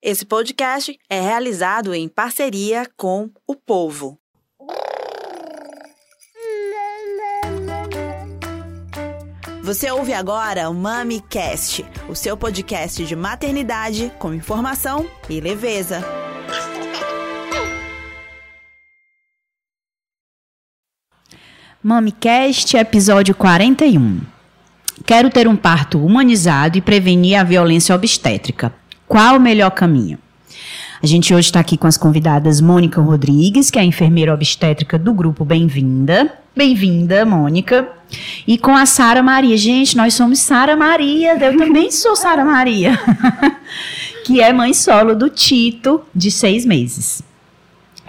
Esse podcast é realizado em parceria com o Povo. Você ouve agora o MamiCast, o seu podcast de maternidade com informação e leveza. MamiCast, episódio 41. Quero ter um parto humanizado e prevenir a violência obstétrica. Qual o melhor caminho? A gente hoje está aqui com as convidadas Mônica Rodrigues, que é enfermeira obstétrica do grupo Bem-vinda. Bem-vinda, Mônica. E com a Sara Maria. Gente, nós somos Sara Maria. Eu também sou Sara Maria. que é mãe solo do Tito, de seis meses.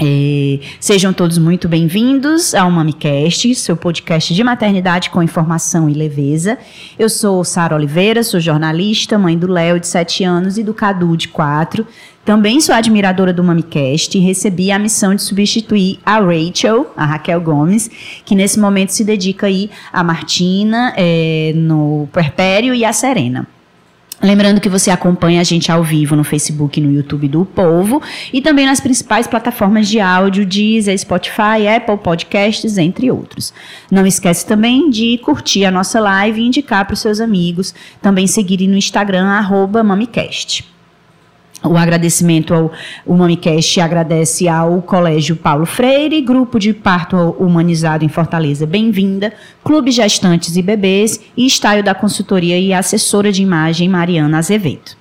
É, sejam todos muito bem-vindos ao MamiCast, seu podcast de maternidade com informação e leveza. Eu sou Sara Oliveira, sou jornalista, mãe do Léo, de 7 anos, e do Cadu, de 4. Também sou admiradora do MamiCast e recebi a missão de substituir a Rachel, a Raquel Gomes, que nesse momento se dedica aí a Martina é, no Puerpério e a Serena. Lembrando que você acompanha a gente ao vivo no Facebook e no YouTube do Povo e também nas principais plataformas de áudio, Deezer, Spotify, Apple Podcasts, entre outros. Não esquece também de curtir a nossa live e indicar para os seus amigos. Também seguirem no Instagram, arroba MamiCast. O agradecimento ao o agradece ao Colégio Paulo Freire, Grupo de Parto Humanizado em Fortaleza, bem-vinda, Clube Gestantes e Bebês e Estáio da Consultoria e assessora de imagem Mariana Azevedo.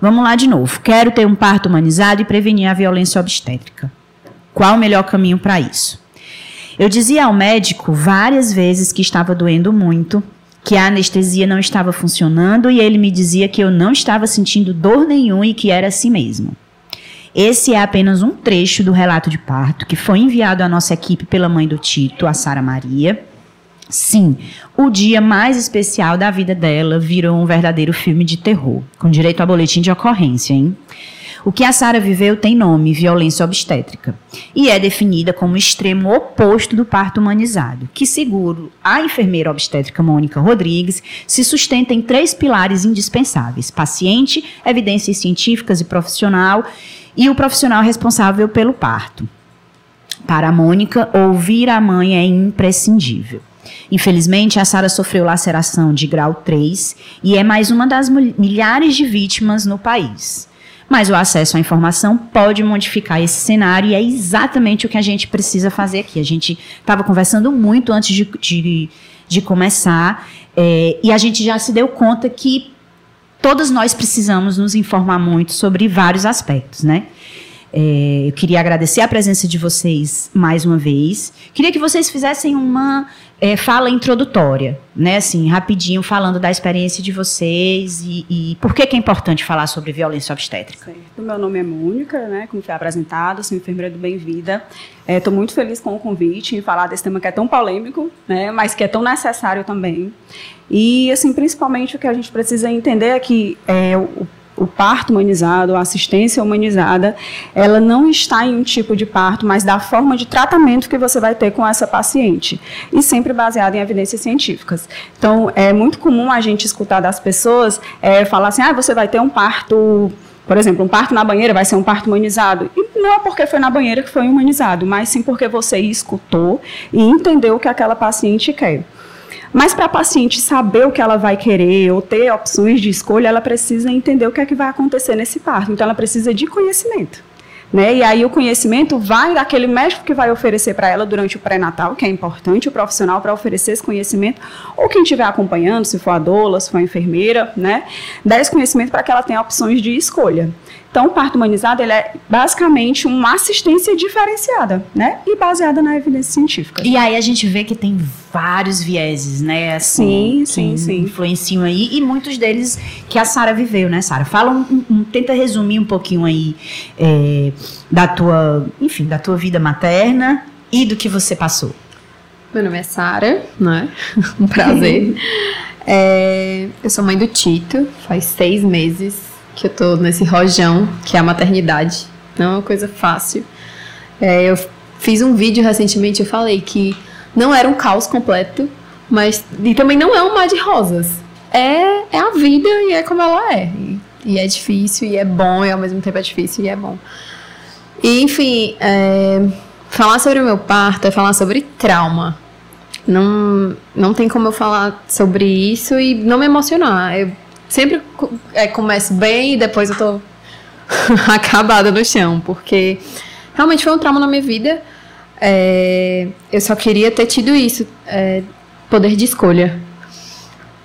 Vamos lá de novo. Quero ter um parto humanizado e prevenir a violência obstétrica. Qual o melhor caminho para isso? Eu dizia ao médico várias vezes que estava doendo muito, que a anestesia não estava funcionando e ele me dizia que eu não estava sentindo dor nenhuma e que era assim mesmo. Esse é apenas um trecho do relato de parto que foi enviado à nossa equipe pela mãe do Tito, a Sara Maria. Sim, o dia mais especial da vida dela virou um verdadeiro filme de terror, com direito a boletim de ocorrência, hein? O que a Sara viveu tem nome, violência obstétrica, e é definida como o extremo oposto do parto humanizado, que, seguro a enfermeira obstétrica Mônica Rodrigues, se sustenta em três pilares indispensáveis: paciente, evidências científicas e profissional, e o profissional responsável pelo parto. Para a Mônica, ouvir a mãe é imprescindível. Infelizmente, a Sara sofreu laceração de grau 3 e é mais uma das milhares de vítimas no país. Mas o acesso à informação pode modificar esse cenário e é exatamente o que a gente precisa fazer aqui. A gente estava conversando muito antes de, de, de começar é, e a gente já se deu conta que todos nós precisamos nos informar muito sobre vários aspectos, né? É, eu queria agradecer a presença de vocês mais uma vez. Queria que vocês fizessem uma é, fala introdutória, né? Assim, rapidinho, falando da experiência de vocês e, e por que, que, é importante falar sobre violência obstétrica. Certo. Meu nome é Mônica, né? Como foi apresentado, sou enfermeira do Bem-Vida. Estou é, muito feliz com o convite em falar desse tema que é tão polêmico, né? Mas que é tão necessário também. E, assim, principalmente o que a gente precisa entender é que é, o o parto humanizado, a assistência humanizada, ela não está em um tipo de parto, mas da forma de tratamento que você vai ter com essa paciente. E sempre baseado em evidências científicas. Então, é muito comum a gente escutar das pessoas é, falar assim: ah, você vai ter um parto. Por exemplo, um parto na banheira vai ser um parto humanizado. E não é porque foi na banheira que foi humanizado, mas sim porque você escutou e entendeu o que aquela paciente quer. Mas para a paciente saber o que ela vai querer ou ter opções de escolha, ela precisa entender o que é que vai acontecer nesse parto. Então, ela precisa de conhecimento. Né? E aí o conhecimento vai daquele médico que vai oferecer para ela durante o pré-natal, que é importante, o profissional para oferecer esse conhecimento, ou quem estiver acompanhando, se for a doula, se for a enfermeira, né? Dar esse conhecimento para que ela tenha opções de escolha. Então, o parto humanizado ele é basicamente uma assistência diferenciada, né? E baseada na evidência científica. E aí a gente vê que tem vários vieses, né? Assim, sim, sim, sim. Influenciam aí e muitos deles que a Sara viveu, né, Sara? Fala um, um, tenta resumir um pouquinho aí é, da tua, enfim, da tua vida materna e do que você passou. Meu nome é Sara, né? um prazer. é, eu sou mãe do Tito, faz seis meses que eu tô nesse rojão, que é a maternidade. Não é uma coisa fácil. É, eu fiz um vídeo recentemente, eu falei que não era um caos completo, mas e também não é um mar de rosas. É, é a vida e é como ela é. E E é difícil, e é bom, e ao mesmo tempo é difícil, e é bom. E, enfim, é, falar sobre o meu parto é falar sobre trauma. Não, não tem como eu falar sobre isso e não me emocionar. Eu sempre é, começo bem e depois eu tô acabada no chão, porque realmente foi um trauma na minha vida. É, eu só queria ter tido isso, é, poder de escolha.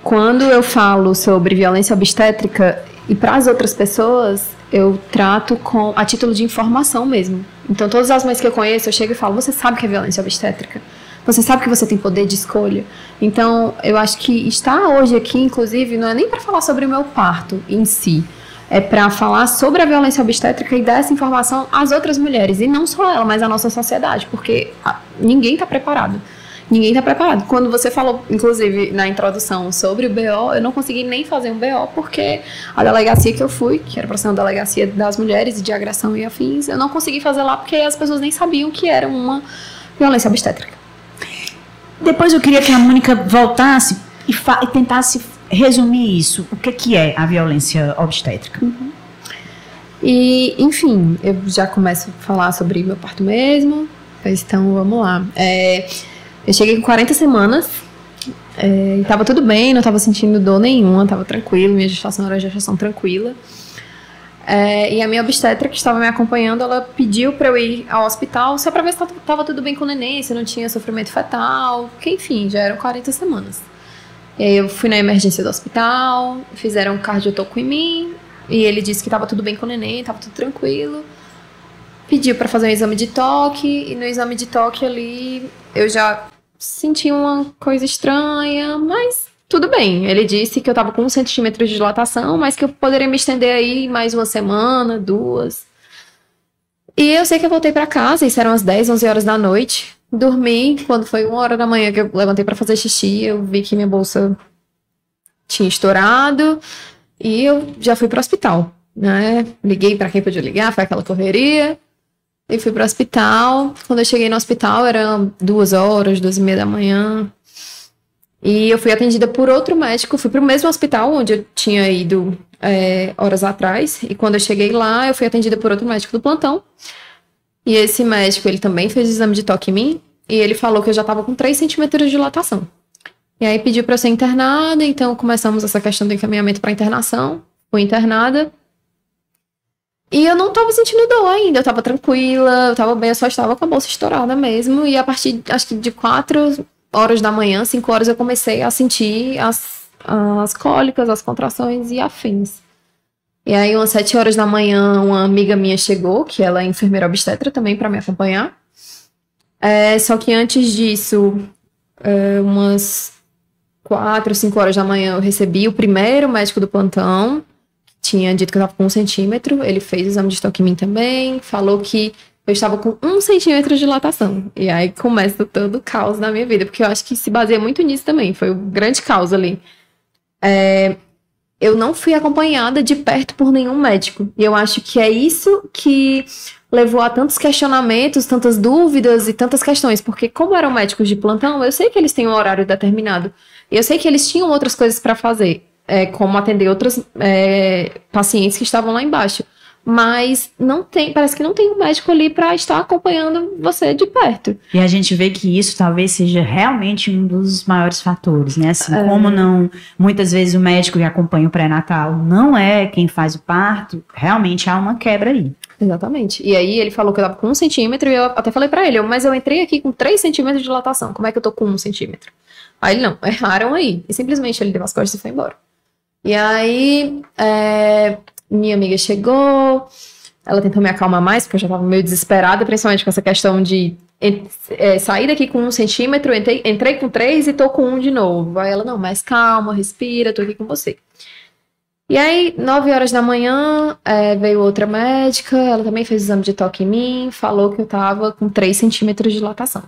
Quando eu falo sobre violência obstétrica e para as outras pessoas, eu trato com a título de informação mesmo. Então, todas as mães que eu conheço, eu chego e falo: você sabe que é violência obstétrica? Você sabe que você tem poder de escolha? Então, eu acho que estar hoje aqui, inclusive, não é nem para falar sobre o meu parto em si, é para falar sobre a violência obstétrica e dar essa informação às outras mulheres, e não só ela, mas a nossa sociedade, porque ninguém está preparado. Ninguém está preparado. Quando você falou, inclusive, na introdução sobre o BO, eu não consegui nem fazer um BO, porque a delegacia que eu fui, que era para ser uma delegacia das mulheres e de agressão e afins, eu não consegui fazer lá porque as pessoas nem sabiam que era uma violência obstétrica. Depois eu queria que a Mônica voltasse e, e tentasse resumir isso. O que, que é a violência obstétrica? Uhum. E, enfim, eu já começo a falar sobre meu parto mesmo. Então, vamos lá. É, eu cheguei com 40 semanas. É, tava tudo bem, não tava sentindo dor nenhuma, tava tranquilo. Minha gestação era gestação tranquila. É, e a minha obstetra que estava me acompanhando, ela pediu para eu ir ao hospital só para ver se tava tudo bem com o neném, se não tinha sofrimento fetal, que enfim, já eram 40 semanas. E aí eu fui na emergência do hospital, fizeram um cardiotoco em mim, e ele disse que estava tudo bem com o neném, estava tudo tranquilo. Pediu para fazer um exame de toque, e no exame de toque ali eu já senti uma coisa estranha, mas tudo bem. Ele disse que eu estava com um centímetro de dilatação, mas que eu poderia me estender aí mais uma semana, duas. E eu sei que eu voltei para casa, isso eram as 10, 11 horas da noite. Dormi, quando foi uma hora da manhã que eu levantei para fazer xixi, eu vi que minha bolsa tinha estourado e eu já fui para o hospital, né? Liguei para quem podia ligar, foi aquela correria. E fui para o hospital. Quando eu cheguei no hospital, eram duas horas, duas e meia da manhã. E eu fui atendida por outro médico. Fui para o mesmo hospital onde eu tinha ido é, horas atrás. E quando eu cheguei lá, eu fui atendida por outro médico do plantão. E esse médico, ele também fez exame de toque em mim. E ele falou que eu já estava com 3 centímetros de dilatação. E aí pediu para ser internada. Então começamos essa questão do encaminhamento para internação. Fui internada. E eu não tava sentindo dor ainda, eu tava tranquila, eu tava bem, eu só estava com a bolsa estourada mesmo. E a partir, acho que de quatro horas da manhã, cinco horas, eu comecei a sentir as, as cólicas, as contrações e afins. E aí, umas sete horas da manhã, uma amiga minha chegou, que ela é enfermeira obstetra também, para me acompanhar. É, só que antes disso, é, umas quatro, cinco horas da manhã, eu recebi o primeiro médico do plantão, tinha dito que eu estava com um centímetro. Ele fez o exame de estoque em mim também, falou que eu estava com um centímetro de dilatação. E aí começa todo o caos da minha vida, porque eu acho que se baseia muito nisso também. Foi o grande caos ali. É, eu não fui acompanhada de perto por nenhum médico. E eu acho que é isso que levou a tantos questionamentos, tantas dúvidas e tantas questões. Porque, como eram médicos de plantão, eu sei que eles têm um horário determinado. E eu sei que eles tinham outras coisas para fazer, é, como atender outros é, pacientes que estavam lá embaixo mas não tem, parece que não tem um médico ali para estar acompanhando você de perto. E a gente vê que isso talvez seja realmente um dos maiores fatores, né? Assim, é. como não, muitas vezes o médico que acompanha o pré-natal não é quem faz o parto, realmente há uma quebra aí. Exatamente. E aí ele falou que eu tava com um centímetro e eu até falei para ele, mas eu entrei aqui com três centímetros de dilatação, como é que eu tô com um centímetro? Aí ele, não, erraram aí. E simplesmente ele deu as costas e foi embora. E aí, é, minha amiga chegou, ela tentou me acalmar mais, porque eu já estava meio desesperada, principalmente com essa questão de é, sair daqui com um centímetro, entrei, entrei com três e tô com um de novo. Aí ela, não, mais calma, respira, tô aqui com você. E aí, nove horas da manhã, é, veio outra médica, ela também fez exame de toque em mim, falou que eu tava com três centímetros de dilatação.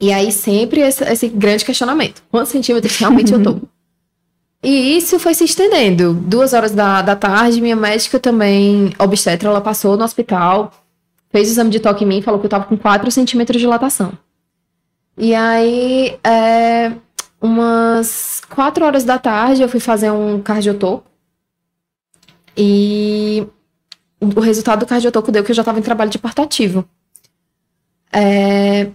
E aí, sempre esse, esse grande questionamento: quantos centímetros realmente eu tô? E isso foi se estendendo. Duas horas da, da tarde, minha médica também, obstetra, ela passou no hospital, fez o exame de toque em mim, falou que eu tava com 4 centímetros de dilatação. E aí, é, umas 4 horas da tarde, eu fui fazer um cardiotopo. E o resultado do cardiotoco deu que eu já estava em trabalho de parto ativo. É,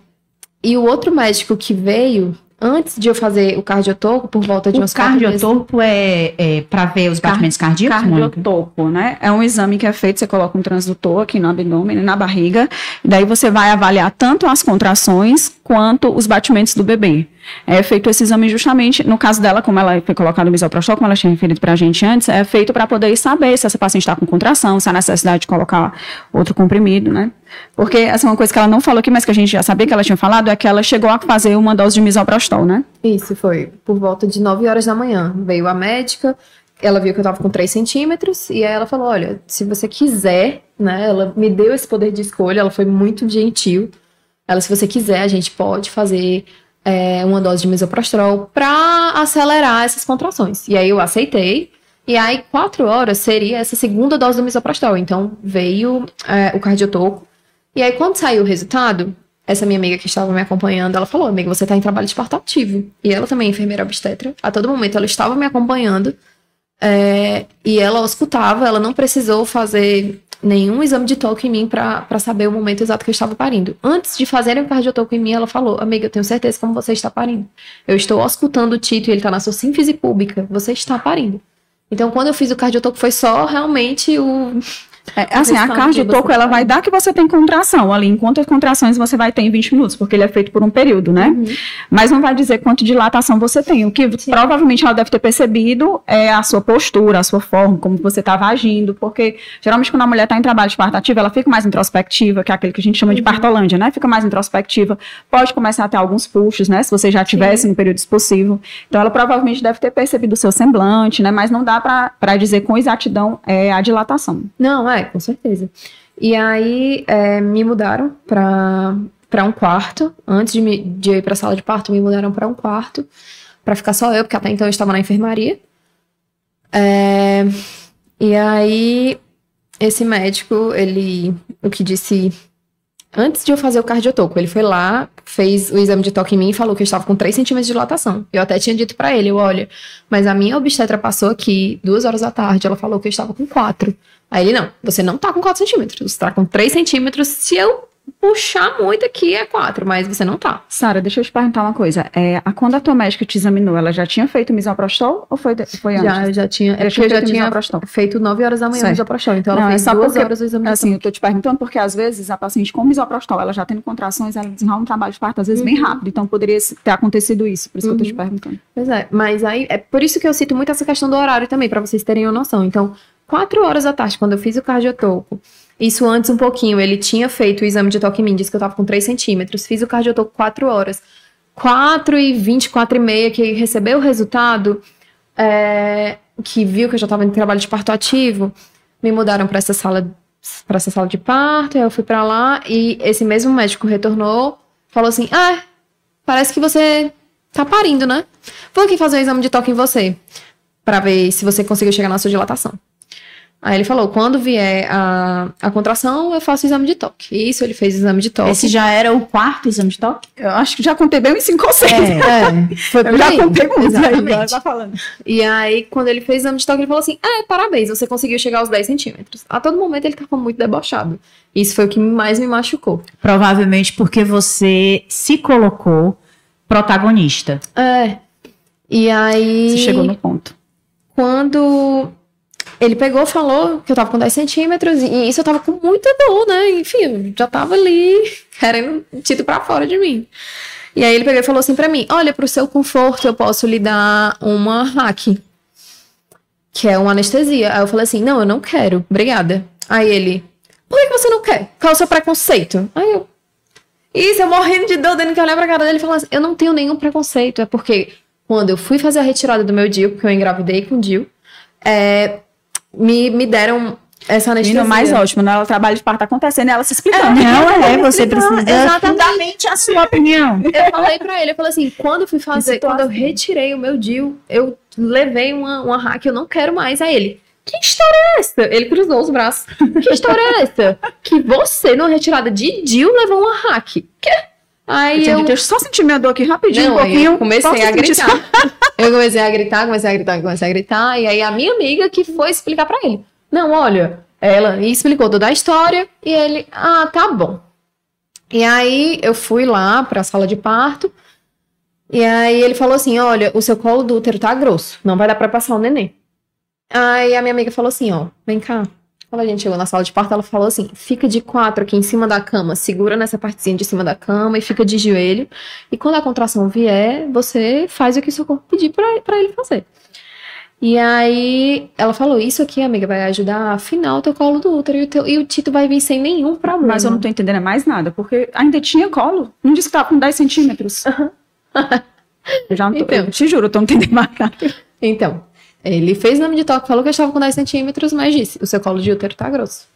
E o outro médico que veio, antes de eu fazer o cardiotoco, por volta de O quatro meses... cardiotopo é, é para ver os batimentos cardíacos, Mônica? Cardiotopo, né? É um exame que é feito, você coloca um transdutor aqui no abdômen, na barriga, e daí você vai avaliar tanto as contrações quanto os batimentos do bebê. É feito esse exame justamente, no caso dela, como ela foi colocada no misoprostol, como ela tinha referido pra gente antes, é feito para poder saber se essa paciente está com contração, se há necessidade de colocar outro comprimido, né? Porque essa é uma coisa que ela não falou aqui, mas que a gente já sabia que ela tinha falado, é que ela chegou a fazer uma dose de misoprostol, né? Isso, foi por volta de 9 horas da manhã. Veio a médica, ela viu que eu tava com 3 centímetros, e aí ela falou: olha, se você quiser, né? Ela me deu esse poder de escolha, ela foi muito gentil. Ela, se você quiser, a gente pode fazer é, uma dose de misoprostol pra acelerar essas contrações. E aí eu aceitei. E aí, quatro horas seria essa segunda dose do misoprostol. Então, veio é, o cardiotoco. E aí, quando saiu o resultado, essa minha amiga que estava me acompanhando, ela falou, amiga, você tá em trabalho de parto ativo. E ela também é enfermeira obstetra. A todo momento ela estava me acompanhando. é, e ela escutava, ela não precisou fazer nenhum exame de toque em mim pra saber o momento exato que eu estava parindo. Antes de fazerem o cardiotoco em mim, ela falou, amiga, eu tenho certeza como você está parindo. Eu estou auscultando o Tito e ele tá na sua síntese pública. Você está parindo. Então, quando eu fiz o cardiotoco, foi só realmente o... É, assim, a cardiotoco, que você ela vai dar que você tem contração ali, enquanto as contrações você vai ter em 20 minutos, porque ele é feito por um período, né? Uhum. Mas não vai dizer quanto dilatação você tem. O que provavelmente ela deve ter percebido é a sua postura, a sua forma, como você estava agindo, porque geralmente quando a mulher está em trabalho de parto ativo, ela fica mais introspectiva, que é aquele que a gente chama de partolândia, né? Fica mais introspectiva, pode começar a ter alguns puxos, né? Se você já tivesse no período expulsivo. Então ela provavelmente deve ter percebido o seu semblante, né? Mas não dá para dizer com exatidão é, a dilatação. Não, é, com certeza. E aí, é, me mudaram pra, pra um quarto. Antes de, me, de eu ir pra sala de parto, me mudaram pra um quarto. Pra ficar só eu, porque até então eu estava na enfermaria. É, e aí, esse médico, ele, o que disse... Antes de eu fazer o cardiotoco, ele foi lá, fez o exame de toque em mim e falou que eu estava com 3 centímetros de dilatação. Eu até tinha dito pra ele, olha, mas a minha obstetra passou aqui duas horas da tarde, ela falou que eu estava com 4. Aí ele, não, você não tá com 4 centímetros, você tá com 3 centímetros, se eu puxar muito aqui é 4, mas você não tá. Sara, deixa eu te perguntar uma coisa. É, a, quando a tua médica te examinou, ela já tinha feito misoprostol ou foi, foi antes? Já, eu já tinha, é Já eu tinha já feito tinha misoprostol. feito 9 horas da manhã Certo. o misoprostol, então ela Não, é fez só duas porque, horas do exame Assim, eu tô te perguntando porque às vezes a paciente com misoprostol, ela já tendo contrações, ela desenrola um trabalho de parto às vezes bem rápido, então poderia ter acontecido isso, por isso que eu tô te perguntando. Pois é, mas aí é por isso que eu cito muito essa questão do horário também, pra vocês terem uma noção. Então, 4 horas da tarde, quando eu fiz o cardiotoco, isso antes um pouquinho, ele tinha feito o exame de toque em mim, disse que eu tava com 3 centímetros, fiz o cardiotoco 4 horas. 4 e 20, 4 e meia, que recebeu o resultado, é, que viu que eu já tava em trabalho de parto ativo, me mudaram pra essa sala para essa sala de parto, eu fui pra lá e esse mesmo médico retornou, falou assim: "Ah, parece que você tá parindo, né? Vou aqui fazer um exame de toque em você pra ver se você conseguiu chegar na sua dilatação." Aí ele falou: "Quando vier a, a contração, eu faço o exame de toque." Isso, ele fez o exame de toque. Esse já era o quarto exame de toque? Eu acho que já contei bem uns 5 ou 6. É, foi Eu já aí. contei muitos aí, Exatamente. agora tá falando. E aí, quando ele fez o exame de toque, ele falou assim: Ah, parabéns, você conseguiu chegar aos 10 centímetros. A todo momento ele tava muito debochado. Isso foi o que mais me machucou. Provavelmente porque você se colocou protagonista. É. E aí. Você chegou no ponto. Quando ele pegou, falou que eu tava com 10 centímetros, e isso eu tava com muita dor, né? Enfim, já tava ali querendo tido pra fora de mim. E aí ele pegou e falou assim pra mim: Olha, pro seu conforto, eu posso lhe dar uma hack, que é uma anestesia. Aí eu falei assim: Não, eu não quero, obrigada. Aí ele: Por que você não quer? Qual é o seu preconceito? Aí eu. Isso, eu morrendo de dor, dando que olhar pra cara dele e falar assim: Eu não tenho nenhum preconceito. É porque quando eu fui fazer a retirada do meu DIU, porque eu engravidei com DIU, é, me, me deram essa anestesia. Menino mais ótimo, né? O trabalho de parto tá acontecendo ela se explicando. Não é, você precisa exatamente. a sua opinião. Eu falei pra ele, eu falei assim, quando eu fui fazer, quando eu retirei o meu DIU, eu levei uma, uma hack, eu não quero mais. Aí ele, que história é essa? Ele cruzou os braços. Que história é essa? Que você, numa retirada de DIU, levou uma hack. Quê? Aí Eu, eu... Deixa só sentir minha dor aqui rapidinho, Não, um pouquinho. eu comecei a gritar. só- Eu comecei a gritar, comecei a gritar, comecei a gritar. E aí a minha amiga que foi explicar pra ele. Não, olha, ela explicou toda a história e ele, ah, tá bom. E aí eu fui lá para a sala de parto. E aí ele falou assim: "Olha, o seu colo do útero tá grosso, não vai dar para passar o neném". Aí a minha amiga falou assim, ó, vem cá. Quando a gente chegou na sala de parto, ela falou assim: fica de quatro aqui em cima da cama, segura nessa partezinha de cima da cama e fica de joelho. E quando a contração vier, você faz o que o seu corpo pedir pra, pra ele fazer. E aí ela falou: Isso aqui, amiga, vai ajudar a afinar o teu colo do útero e o, teu, e o Tito vai vir sem nenhum problema. Mas eu não tô entendendo mais nada, porque ainda tinha colo. Não disse que tava com 10 centímetros. eu já não tô, Então. eu te juro, eu tô não entendendo mais nada. Então, ele fez exame de toque, falou que eu estava com 10 centímetros, mas disse: O seu colo de útero tá grosso.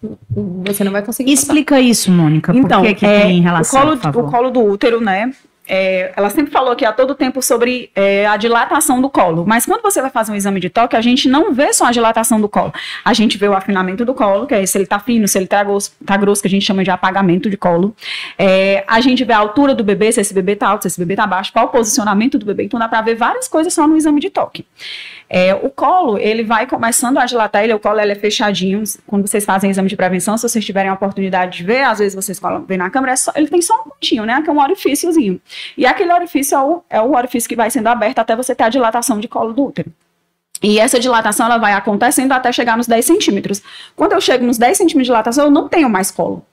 Você não vai conseguir. passar." Explica isso, Mônica. Então, por que, que é, tem relação, o colo, por favor? o colo do útero, né? É, ela sempre falou aqui a todo tempo sobre é, a dilatação do colo. Mas quando você vai fazer um exame de toque, a gente não vê só a dilatação do colo. A gente vê o afinamento do colo, que é se ele tá fino, se ele tá grosso, tá grosso que a gente chama de apagamento de colo. É, a gente vê a altura do bebê, se esse bebê tá alto, se esse bebê tá baixo, qual o posicionamento do bebê. Então dá para ver várias coisas só no exame de toque. É, o colo, ele vai começando a dilatar, ele, o colo ele é fechadinho. Quando vocês fazem exame de prevenção, se vocês tiverem a oportunidade de ver, às vezes vocês veem na câmera, é só- ele tem só um pontinho, né? Que é um orifíciozinho. E aquele orifício é o, é o orifício que vai sendo aberto até você ter a dilatação de colo do útero. E essa dilatação ela vai acontecendo até chegar nos 10 centímetros. Quando eu chego nos 10 centímetros de dilatação, eu não tenho mais colo.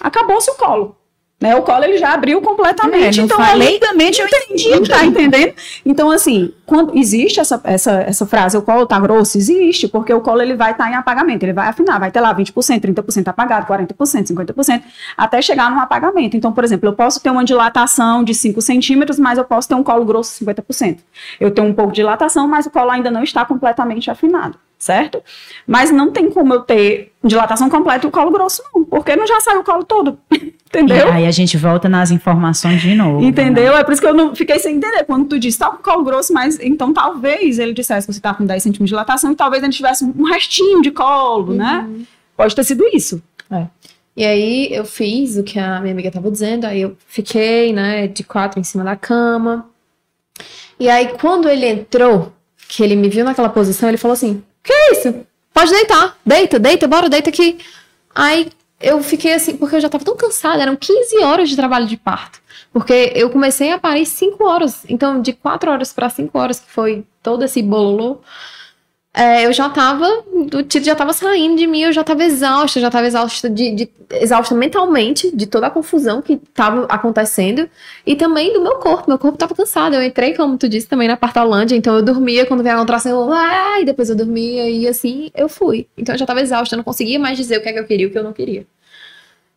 Acabou-se o colo. Né? O colo ele já abriu completamente. É, então, fa- ali- leigamente eu entendi. Tá entendendo? Então, assim, quando existe essa, essa, essa frase, o colo tá grosso, existe, porque o colo ele vai estar em apagamento, ele vai afinar, vai ter lá 20%, 30% apagado, 40%, 50%, até chegar num apagamento. Então, por exemplo, eu posso ter uma dilatação de 5 centímetros, mas eu posso ter um colo grosso 50%. Eu tenho um pouco de dilatação, mas o colo ainda não está completamente afinado. Certo? Mas não tem como eu ter dilatação completa e o colo grosso, não, porque não já saiu o colo todo. Entendeu? E aí a gente volta nas informações de novo. Entendeu? É por isso que eu não fiquei sem entender. Quando tu disse, tá com colo grosso, mas então talvez ele dissesse que você tá com 10 centímetros de dilatação e talvez ele tivesse um restinho de colo, né? Pode ter sido isso. E aí eu fiz o que a minha amiga tava dizendo, aí eu fiquei, né, de quatro em cima da cama. E aí quando ele entrou, que ele me viu naquela posição, ele falou assim: "Que é isso? Pode deitar. Deita, deita, bora, deita aqui". Aí eu fiquei assim, porque eu já tava tão cansada, eram 15 horas de trabalho de parto. Porque eu comecei a parir 5 horas. Então, de 4 horas para 5 horas, que foi todo esse bololô, é, eu já tava, o Tito já tava saindo de mim, eu já tava exausta, já tava exausta, de, de- exausta mentalmente de toda a confusão que tava acontecendo e também do meu corpo, meu corpo tava cansado, eu entrei, como tu disse, também na Partolândia, então eu dormia, quando veio a contração, eu, ai, depois eu dormia e assim, eu fui. Então eu já tava exausta, eu não conseguia mais dizer o que é que eu queria e o que eu não queria.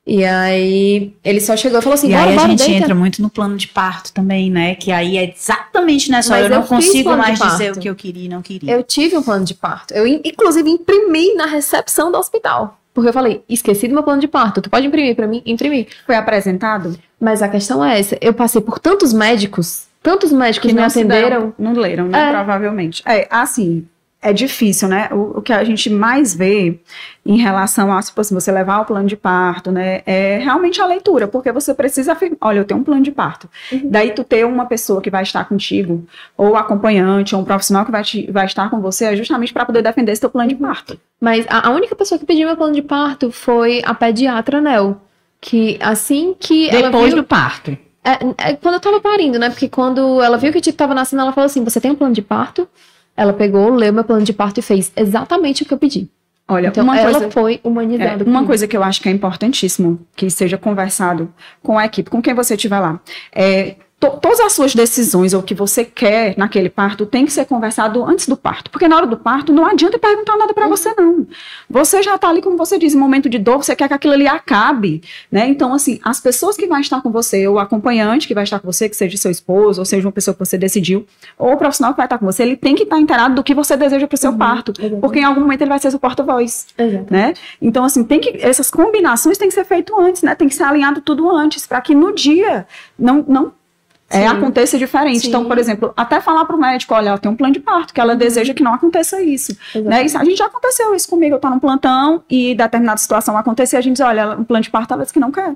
E aí, ele só chegou e falou assim, E bora, aí a bora, gente deita. entra muito no plano de parto também, né? Que aí é exatamente nessa hora. Eu não eu fiz consigo mais dizer o que eu queria e não queria. Eu tive um plano de parto. Eu, in- inclusive, imprimi na recepção do hospital. Porque eu falei, esqueci do meu plano de parto. Tu pode imprimir pra mim? Imprimi. Foi apresentado? Mas a questão é essa. Eu passei por tantos médicos, tantos médicos me se atenderam. deram- não leram, né? É. Provavelmente. É, assim, é difícil, né? O, o que a gente mais vê em relação a, tipo assim, você levar o plano de parto, né? É realmente a leitura, porque você precisa afirmar, olha, eu tenho um plano de parto. Uhum. Daí tu ter uma pessoa que vai estar contigo, ou acompanhante, ou um profissional que vai, te- vai estar com você, é justamente para poder defender esse teu plano de Uhum. parto. Mas a, a única pessoa que pediu meu plano de parto foi a pediatra Nel. Que assim que ela Depois viu... do parto. É, é quando eu tava parindo, né? Porque quando ela viu que o Tito tava nascendo, ela falou assim: Você tem um plano de parto? Ela pegou, leu meu plano de parto e fez exatamente o que eu pedi. Olha, Então uma ela coisa... foi É, humanizada. uma comigo. coisa que eu acho que é importantíssimo que seja conversado com a equipe, com quem você estiver lá. É, to- todas as suas decisões ou o que você quer naquele parto tem que ser conversado antes do parto. Porque na hora do parto não adianta perguntar nada para você, não. Você já está ali, como você diz, em momento de dor, você quer que aquilo ali acabe. Né? Então, assim, as pessoas que vão estar com você, ou o acompanhante que vai estar com você, que seja seu esposo, ou seja uma pessoa que você decidiu, ou o profissional que vai estar com você, ele tem que estar inteirado do que você deseja para o seu parto. Porque em algum momento ele vai ser seu porta-voz né? Então, assim, tem que essas combinações têm que ser feito antes, né? Tem que ser alinhado tudo antes, para que no dia não, não é, aconteça diferente. Sim. Então, por exemplo, até falar para o médico, olha, ela tem um plano de parto, que ela deseja que não aconteça isso. Né? Isso, a gente já aconteceu isso comigo, eu estou num plantão e determinada situação acontecer, a gente diz, olha, o plano de parto ela disse que não quer.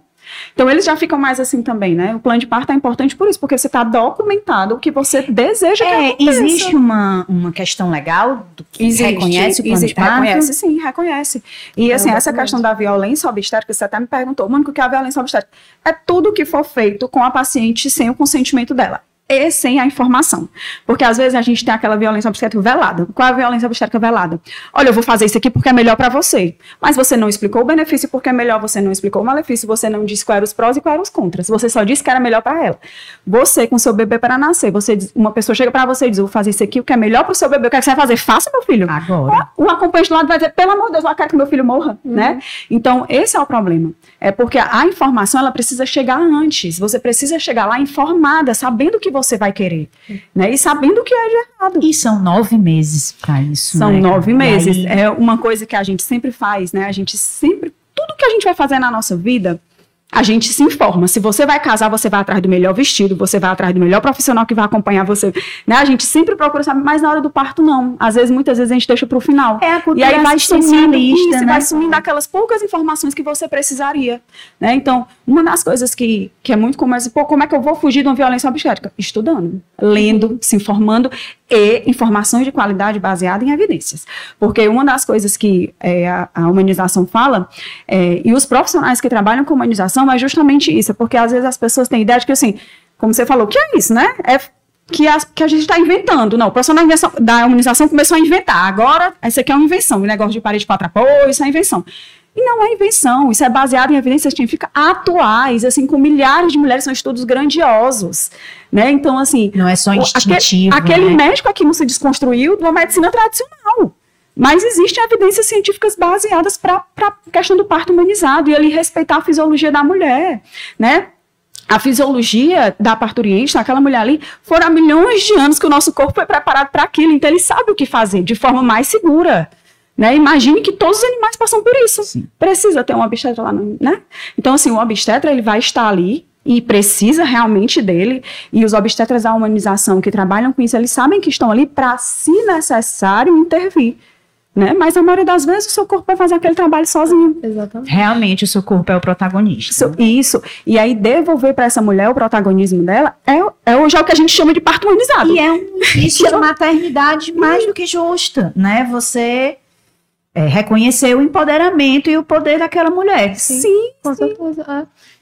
Então eles já ficam mais assim também, né? O plano de parto é importante por isso, porque você está documentado o que você deseja que É, aconteça. existe uma, uma questão legal do que Existe, reconhece o plano existe, de parto? Reconhece, sim, reconhece. E assim, essa questão da violência obstétrica, você até me perguntou, Mônica, o que é a violência obstétrica? É tudo que for feito com a paciente sem o consentimento dela. E sem a informação. Porque às vezes a gente tem aquela violência obstétrica velada. Qual é a violência obstétrica velada? Olha, eu vou fazer isso aqui porque é melhor para você. Mas você não explicou o benefício porque é melhor, você não explicou o malefício, você não disse quais eram os prós e quais eram os contras. Você só disse que era melhor para ela. Você, com seu bebê para nascer, você diz- uma pessoa chega para você e diz: Eu vou fazer isso aqui, o que é melhor para o seu bebê, o que, é que você vai fazer? Faça, meu filho. Agora. O acompanhante do lado vai dizer, pelo amor de Deus, eu quero que meu filho morra, né? Então, esse é o problema. É porque a informação, ela precisa chegar antes. Você precisa chegar lá informada, sabendo o que você vai querer, né? E sabendo o que é de errado. E são nove meses para isso. São né, nove E meses. aí- É uma coisa que a gente sempre faz, né? A gente sempre... Tudo que a gente vai fazer na nossa vida... A gente se informa. Se você vai casar, você vai atrás do melhor vestido, você vai atrás do melhor profissional que vai acompanhar você. Né? A gente sempre procura saber, mas na hora do parto, não. Às vezes, muitas vezes, a gente deixa para o final. É a E cultura aí vai sumindo, isso, né? vai sumindo aquelas poucas informações que você precisaria, né? Então, uma das coisas que, que é muito comum é, pô, como é que eu vou fugir de uma violência obstétrica? Estudando, lendo, se informando e informações de qualidade baseada em evidências. Porque uma das coisas que é, a, a humanização fala, é, e os profissionais que trabalham com humanização, é justamente isso, porque às vezes as pessoas têm ideia de que, assim, como você falou, o que é isso, né? É que, as- que a gente está inventando. Não, o profissional da, humanização começou a inventar. Agora, isso aqui é uma invenção. O negócio de parede apoios, isso é invenção. E não é invenção, isso é baseado em evidências científicas atuais, assim, com milhares de mulheres, são estudos grandiosos, né? Então, assim, Não é só instintivo, aquele, aquele né? médico aqui não se desconstruiu de uma medicina tradicional. Mas existem evidências científicas baseadas para a questão do parto humanizado e ele respeitar a fisiologia da mulher, né? A fisiologia da parturiente, daquela mulher ali, foram há milhões de anos que o nosso corpo foi preparado para aquilo, então ele sabe o que fazer de forma mais segura. Né? Imagine que todos os animais passam por isso. Precisa ter um obstetra lá, no- né? Então, assim, o obstetra ele vai estar ali e precisa realmente dele. E os obstetras da humanização que trabalham com isso, eles sabem que estão ali para, se necessário, intervir. Né? Mas a maioria das vezes o seu corpo vai fazer aquele trabalho sozinho. Exatamente. Realmente o seu corpo é o protagonista. Isso, isso. E aí devolver para essa mulher o protagonismo dela é, é hoje é o que a gente chama de parto humanizado. E é um de maternidade mais do que justa, né? Você é, reconhecer o empoderamento e o poder daquela mulher. Sim, Com certeza.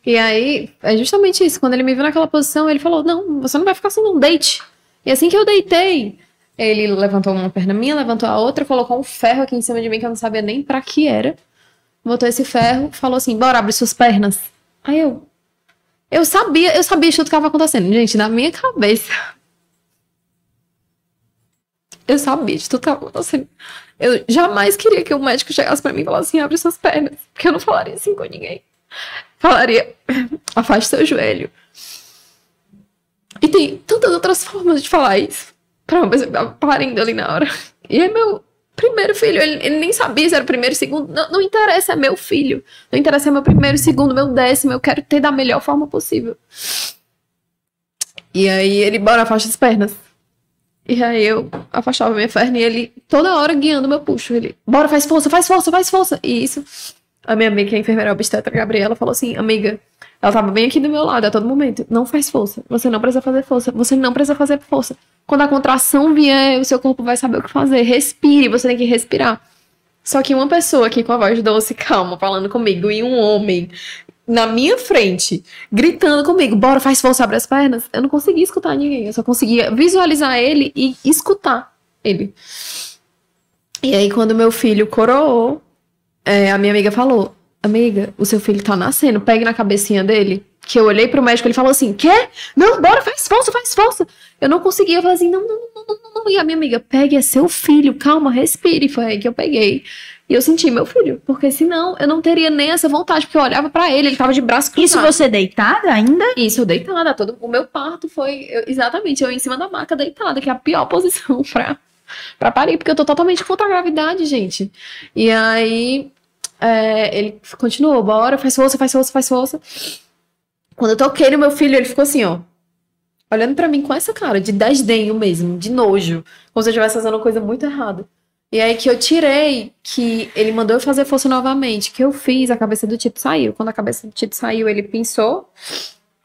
é. E aí, é justamente isso. Quando ele me viu naquela posição, ele falou: Não, você não vai ficar assim, não, deite. E assim que eu deitei, ele levantou uma perna minha, levantou a outra, colocou um ferro aqui em cima de mim que eu não sabia nem pra que era. Botou esse ferro, falou assim: Bora, abre suas pernas. Aí eu. Eu sabia, eu sabia tudo que estava acontecendo. Gente, na minha cabeça. Eu sabia de estava acontecendo. Eu jamais queria que o médico chegasse pra mim e falasse assim: abre suas pernas. Porque eu não falaria assim com ninguém. Falaria: afaste seu joelho. E tem tantas outras formas de falar isso. Pra uma pessoa parindo ali na hora. E é meu primeiro filho. Ele, ele nem sabia se era o primeiro, segundo. Não, não interessa, é meu filho. Não interessa, é meu primeiro, segundo, meu décimo. Eu quero ter da melhor forma possível. E aí ele, bora, afasta as pernas. E aí eu afastava minha perna e ele toda hora guiando meu puxo. Ele, bora, faz força, faz força, faz força. E isso, a minha amiga, que é a enfermeira obstetra, Gabriela, falou assim, amiga, ela tava bem aqui do meu lado a todo momento. Não faz força. Você não precisa fazer força. Você não precisa fazer força. Quando a contração vier, o seu corpo vai saber o que fazer. Respire, você tem que respirar. Só que uma pessoa aqui com a voz doce, calma, falando comigo, e um homem na minha frente, gritando comigo, bora, faz força, abre as pernas. Eu não conseguia escutar ninguém, eu só conseguia visualizar ele e escutar ele. E aí, quando meu filho coroou, é, a minha amiga falou: Amiga, o seu filho tá nascendo, pegue na cabecinha dele. Que eu olhei pro médico, ele falou assim: Quê? Não, bora, faz força, faz força. Eu não conseguia, eu falei assim: Não, não, não, não, não. E a minha amiga, pegue, é seu filho, calma, respire. Foi aí que eu peguei. E eu senti meu filho, porque senão eu não teria nem essa vontade, porque eu olhava pra ele, ele tava de braço Isso cruzado. você deitada ainda? Isso, eu deitada. Todo, o meu parto foi eu- exatamente eu em cima da maca deitada, que é a pior posição pra, pra parir, porque eu tô totalmente contra a gravidade, gente. E aí é, ele continuou, bora, faz força, faz força, faz força. Quando eu toquei no meu filho, ele ficou assim, ó. Olhando pra mim com essa cara de desdenho mesmo, de nojo. Como se eu estivesse fazendo uma coisa muito errada. E aí que eu tirei, que ele mandou eu fazer força novamente, que eu fiz, a cabeça do Tito saiu. Quando a cabeça do Tito saiu, ele pinçou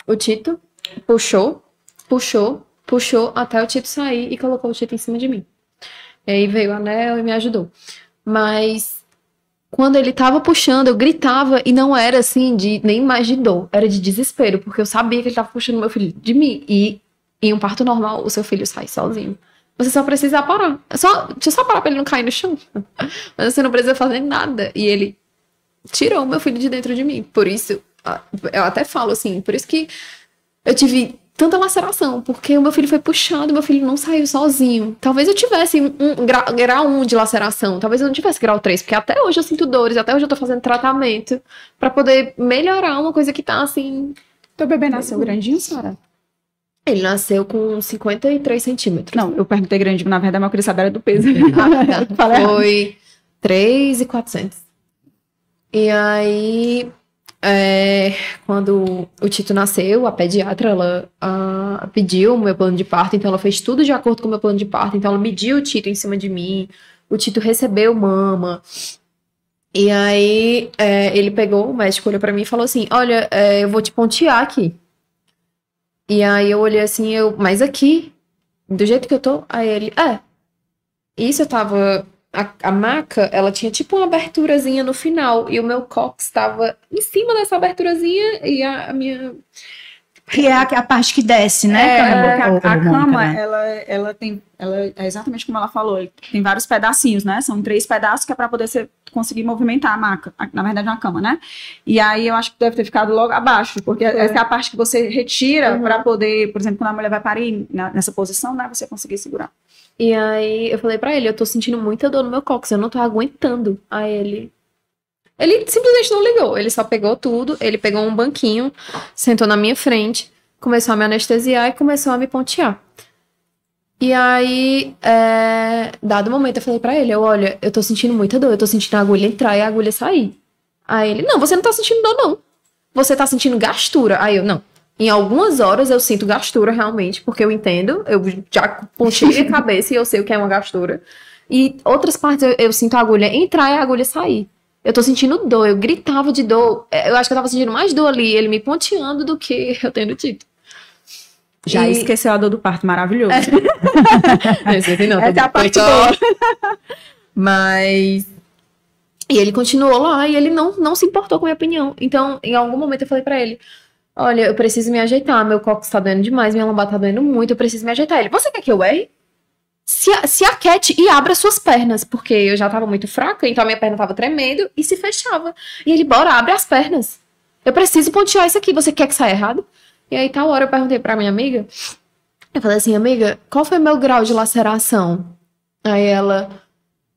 o Tito, puxou, puxou, puxou até o Tito sair e colocou o Tito em cima de mim. E aí veio o anel e me ajudou. Mas quando ele tava puxando, eu gritava e não era assim de nem mais de dor, era de desespero, porque eu sabia que ele tava puxando meu filho de mim. E em um parto normal, o seu filho sai sozinho. Você só precisa parar. Só, deixa eu só parar pra ele não cair no chão. Mas você não precisa fazer nada. E ele tirou meu filho de dentro de mim. Por isso, eu até falo assim, por isso que eu tive tanta laceração, porque o meu filho foi puxado, meu filho não saiu sozinho. Talvez eu tivesse um grau, grau 1 de laceração, talvez eu não tivesse grau 3, porque até hoje eu sinto dores, até hoje eu tô fazendo tratamento para poder melhorar uma coisa que tá assim. Teu bebê nasceu grandinho, Sara? Ele nasceu com 53 centímetros. Não, eu perguntei grande, na verdade, mas eu queria saber era do peso. Ah, tá. Foi 3,400. E aí, é, quando o Tito nasceu, a pediatra, ela a, pediu o meu plano de parto, então ela fez tudo de acordo com o meu plano de parto, então ela mediu o Tito em cima de mim, o Tito recebeu mama, e aí é, ele pegou, o médico olhou pra mim e falou assim, olha, é, eu vou te pontear aqui. E aí eu olhei assim, eu, mas aqui, do jeito que eu tô, aí ele, é. Isso eu tava. A, a maca, ela tinha tipo uma aberturazinha no final, e o meu cox estava em cima dessa aberturazinha, e a, a minha que é a, a, parte que desce, né? É, a, a, a cama, né? ela, ela tem, ela é exatamente como ela falou, tem vários pedacinhos, né? São três pedaços que é para poder ser, conseguir movimentar a maca, na verdade uma cama, né? E aí eu acho que deve ter ficado logo abaixo, porque é. essa é a parte que você retira uhum. para poder, por exemplo, quando a mulher vai parir nessa posição, né? Você conseguir segurar. E aí eu falei para ele, eu tô sentindo muita dor no meu cóccix, eu não tô aguentando. Aí ele, ele simplesmente não ligou, ele só pegou tudo, ele pegou um banquinho, sentou na minha frente, começou a me anestesiar e começou a me pontear. E aí, é, dado momento, eu falei para ele, eu, olha, eu tô sentindo muita dor, eu tô sentindo a agulha entrar e a agulha sair. Aí ele, não, você não tá sentindo dor, não. Você tá sentindo gastura. Aí eu, não. Em algumas horas eu sinto gastura realmente, porque eu entendo, eu já pontei a cabeça e eu sei o que é uma gastura. E outras partes eu, eu sinto a agulha entrar e a agulha sair. Eu tô sentindo dor, eu gritava de dor. É, eu acho que eu tava sentindo mais dor ali, ele me ponteando do que eu tendo tido. Já e... esqueceu a dor do parto, maravilhoso. É. Esse não, Essa é a parte boa. Mas... E ele continuou lá e ele não, não se importou com a minha opinião. Então, em algum momento eu falei para ele, olha, eu preciso me ajeitar, meu coco tá doendo demais, minha lombar tá doendo muito, eu preciso me ajeitar. Ele, você quer que eu erre? Se, se aquete e abra suas pernas, porque eu já tava muito fraca, então a minha perna tava tremendo e se fechava. E ele, bora, abre as pernas. Eu preciso pontear isso aqui, você quer que saia errado? E aí, tal hora, eu perguntei pra minha amiga, eu falei assim, amiga, qual foi meu grau de laceração? Aí ela,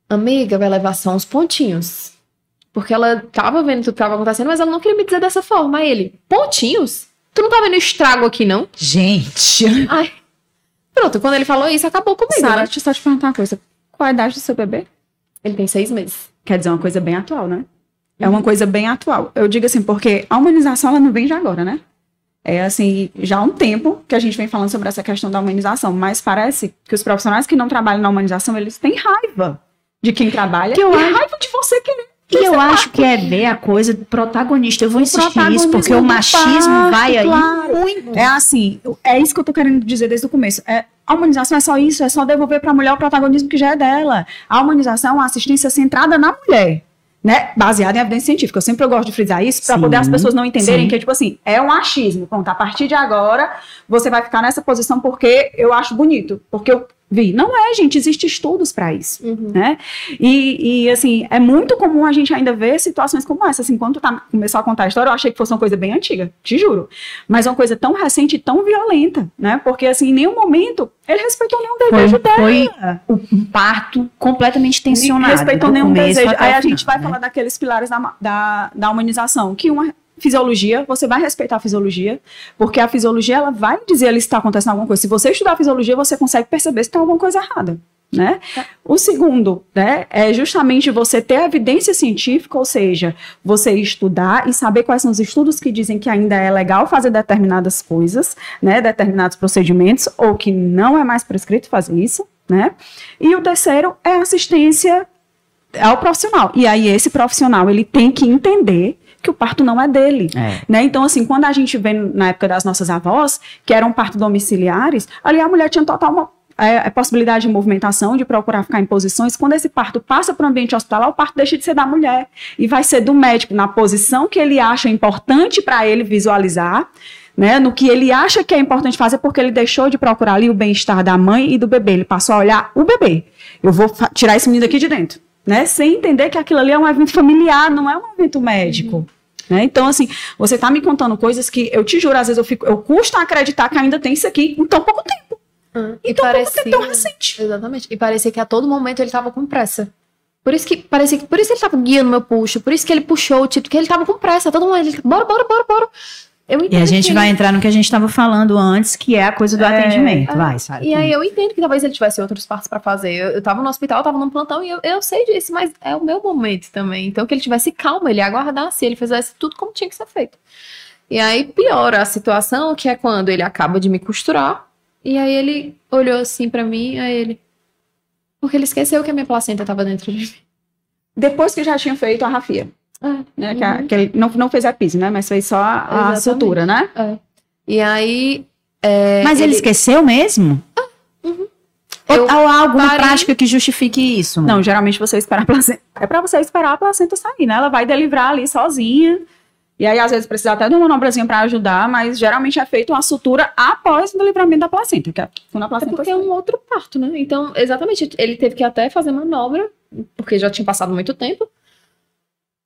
amiga, vai levar só uns pontinhos. Porque ela tava vendo tudo que tava acontecendo, mas ela não queria me dizer dessa forma. Aí ele, pontinhos? Tu não tá vendo estrago aqui, não? Gente. Ai, Pronto, quando ele falou isso, acabou comigo. Sara, né? deixa eu só te perguntar uma coisa. Qual a idade do seu bebê? Ele tem seis meses. Quer dizer, uma coisa bem atual, né? É uma coisa bem atual. Eu digo assim, porque a humanização ela não vem de agora, né? É assim, já há um tempo que a gente vem falando sobre essa questão da humanização, mas parece que os profissionais que não trabalham na humanização, eles têm raiva de quem trabalha que eu e raiva de você que e eu acho que é ver a coisa do protagonista. Eu vou insistir nisso, porque o machismo vai aí claro. muito. É assim, é isso que eu tô querendo dizer desde o começo. É, a humanização é só isso, é só devolver para a mulher o protagonismo que já é dela. A humanização é uma assistência centrada na mulher. Né, baseada em evidência científica. Eu sempre gosto de frisar isso para poder as pessoas não entenderem sim. que, tipo assim, é um achismo. Pronto, a partir de agora você vai ficar nessa posição porque eu acho bonito, porque eu vi. Não é, gente, existem estudos para isso, uhum. né? E, e, assim, é muito comum a gente ainda ver situações como essa. Assim, quando tá, começou a contar a história, eu achei que fosse uma coisa bem antiga, te juro. Mas uma coisa tão recente e tão violenta, né? Porque, assim, em nenhum momento ele respeitou nenhum desejo foi, dela. Foi um parto completamente tensionado. Respeitou nenhum desejo. Aí a gente vai né? falar daqueles pilares da, da, da humanização, que uma fisiologia, você vai respeitar a fisiologia, porque a fisiologia ela vai dizer ali se está acontecendo alguma coisa. Se você estudar a fisiologia, você consegue perceber se tem alguma coisa errada. Né? Tá. O segundo né, é justamente você ter evidência científica, ou seja, você estudar e saber quais são os estudos que dizem que ainda é legal fazer determinadas coisas, né, determinados procedimentos, ou que não é mais prescrito fazer isso. né? E o terceiro é assistência ao profissional. E aí esse profissional, ele tem que entender que o parto não é dele, É. né? Então assim, quando a gente vê na época das nossas avós, que eram parto domiciliares, ali a mulher tinha total uma é, a possibilidade de movimentação, de procurar ficar em posições. Quando esse parto passa para o ambiente hospitalar, o parto deixa de ser da mulher e vai ser do médico, na posição que ele acha importante para ele visualizar, né, no que ele acha que é importante fazer, porque ele deixou de procurar ali o bem-estar da mãe e do bebê. Ele passou a olhar o bebê. Eu vou tirar esse menino daqui de dentro, né, sem entender que aquilo ali é um evento familiar, não é um evento médico. Né? Então, assim, você está me contando coisas que eu te juro, às vezes eu fico, eu custo a acreditar que ainda tem isso aqui em tão pouco tempo. E Então, parecia... é tão recente. Exatamente. E parecia que a todo momento ele tava com pressa. Por isso que parecia que por isso ele tava guiando meu puxo, por isso que ele puxou o título, que ele tava com pressa, todo momento ele bora, bora, bora, bora. Eu E a gente vai ele- entrar no que a gente estava falando antes, que é a coisa do É, atendimento. é. Vai, Sara. E aí eu entendo que talvez ele tivesse outros partos pra fazer. Eu, eu tava no hospital, eu tava num plantão e eu, eu sei disso, mas é o meu momento também. Então que ele tivesse calma, ele aguardasse, ele fizesse tudo como tinha que ser feito. E aí piora a situação, que é quando ele acaba de me costurar, e aí ele olhou assim pra mim, aí ele. Porque ele esqueceu que a minha placenta tava dentro de mim. Depois que já tinha feito a rafia. Né? Que, a- Uhum. que ele não, não fez a epise, né? Mas fez só a, sutura, né? E aí. é, Mas ele, esqueceu mesmo? Eu Ou, ou há alguma parei- prática que justifique isso? Não, geralmente você espera a placenta. É pra você esperar a placenta sair, né? Ela vai delivrar ali sozinha. E aí, às vezes, precisa até de uma manobrazinha pra ajudar, mas geralmente é feita uma sutura após o delivramento da placenta, que é quando a É placenta porque é um outro parto, né? Então, exatamente, ele teve que até fazer manobra, porque já tinha passado muito tempo,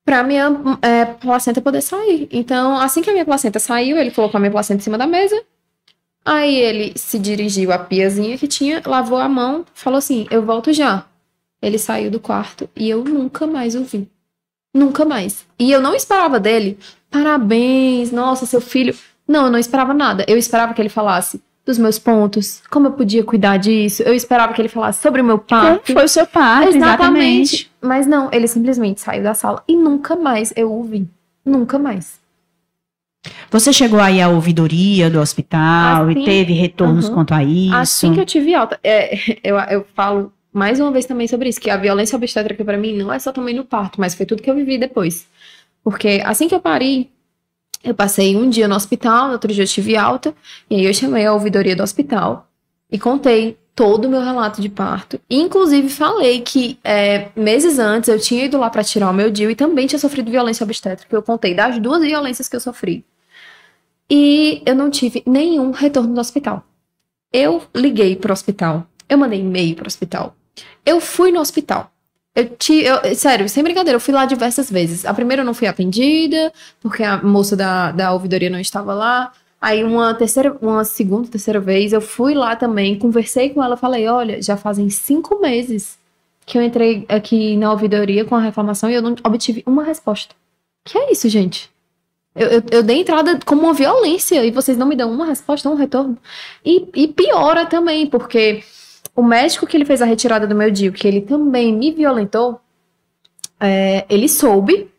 pra minha é, placenta poder sair. Então, assim que a minha placenta saiu, ele colocou a minha placenta em cima da mesa. Aí ele se dirigiu à piazinha que tinha, lavou a mão, falou assim: Eu volto já. Ele saiu do quarto e eu nunca mais o vi. Nunca mais. E eu não esperava dele. Parabéns, nossa, seu filho. Não, eu não esperava nada. Eu esperava que ele falasse dos meus pontos, como eu podia cuidar disso. Eu esperava que ele falasse sobre o meu Como parto. foi o seu parto? Exatamente. Mas não, ele simplesmente saiu da sala e nunca mais eu o vi. Nunca mais. Você chegou aí à ouvidoria do hospital Assim- e teve retornos Uhum. quanto a isso? Assim que eu tive alta, é, eu, eu falo mais uma vez também sobre isso, que a violência obstétrica pra mim não é só também no parto, mas foi tudo que eu vivi depois. Porque assim que eu parei, eu passei um dia no hospital, no outro dia eu tive alta, e aí eu chamei a ouvidoria do hospital e contei todo o meu relato de parto. Inclusive falei que é, meses antes eu tinha ido lá pra tirar o meu DIU e também tinha sofrido violência obstétrica. Eu contei das duas violências que eu sofri. E eu não tive nenhum retorno do hospital. Eu liguei pro hospital. Eu mandei e-mail pro hospital. Eu fui no hospital. Eu, ti, eu sério, sem brincadeira, eu fui lá diversas vezes. A primeira eu não fui atendida, porque a moça da, da ouvidoria não estava lá. Aí uma terceira, uma segunda, terceira vez, eu fui lá também, conversei com ela, falei, olha, já fazem cinco meses que eu entrei aqui na ouvidoria com a reclamação e eu não obtive uma resposta. Que é isso, gente? Eu, eu, eu dei entrada como uma violência e vocês não me dão uma resposta, um retorno. E, e piora também, porque o médico que ele fez a retirada do meu DIU, que ele também me violentou, é, ele soube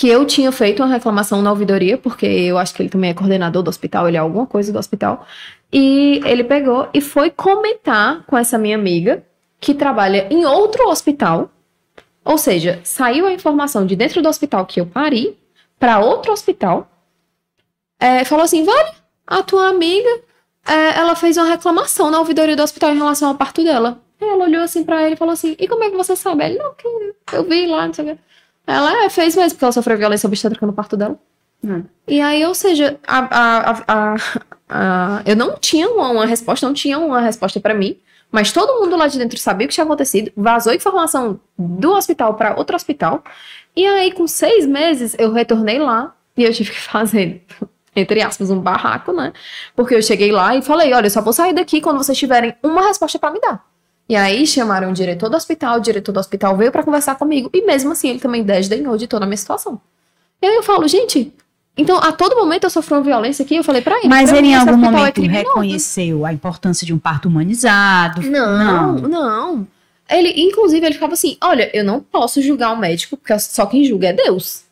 que eu tinha feito uma reclamação na ouvidoria, porque eu acho que ele também é coordenador do hospital, ele é alguma coisa do hospital. E ele pegou e foi comentar com essa minha amiga, que trabalha em outro hospital. Ou seja, saiu a informação de dentro do hospital que eu pari para outro hospital. É, falou assim: vale, a tua amiga, é, ela fez uma reclamação na ouvidoria do hospital em relação ao parto dela. Ela olhou assim pra ele e falou assim: e como é que você sabe? Ele, não, que eu vi lá, não sei o quê. Ela é, fez mesmo, porque ela sofreu violência obstétrica no parto dela. Hum. E aí, ou seja, a, a, a, eu não tinha uma, uma resposta, não tinha uma resposta pra mim, mas todo mundo lá de dentro sabia o que tinha acontecido, vazou informação do hospital pra outro hospital. E aí, com seis meses, eu retornei lá e eu tive que fazer, entre aspas, um barraco, né? Porque eu cheguei lá e falei: olha, eu só vou sair daqui quando vocês tiverem uma resposta pra me dar. E aí chamaram o diretor do hospital, o diretor do hospital veio pra conversar comigo, e mesmo assim ele também desdenhou de toda a minha situação. E aí eu falo, gente, então a todo momento eu sofri uma violência aqui, eu falei pra ele. Mas pra ele mim, em algum é momento criminoso. reconheceu a importância de um parto humanizado? Não, não. Ele, inclusive, ele ficava assim: olha, eu não posso julgar o médico, porque só quem julga é Deus.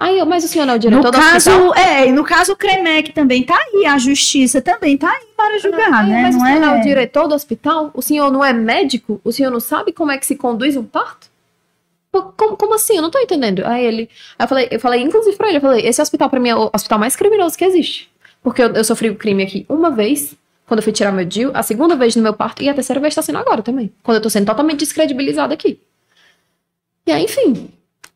Aí, mas o senhor não é o No diretor do caso, hospital? é, e no caso o CREMEC também tá aí, a justiça também tá aí para julgar, Aí, né? Mas Não o senhor não é o é... diretor do hospital? O senhor não é médico? O senhor não sabe como é que se conduz um parto? Como, como assim? Eu não tô entendendo. Aí ele. Aí eu falei, eu falei, inclusive pra ele, eu falei, esse hospital pra mim é o hospital mais criminoso que existe. Porque eu, eu sofri o crime aqui uma vez, quando eu fui tirar meu DIU, a segunda vez no meu parto, e a terceira vez tá sendo agora também. Quando eu tô sendo totalmente descredibilizada aqui. E aí, enfim.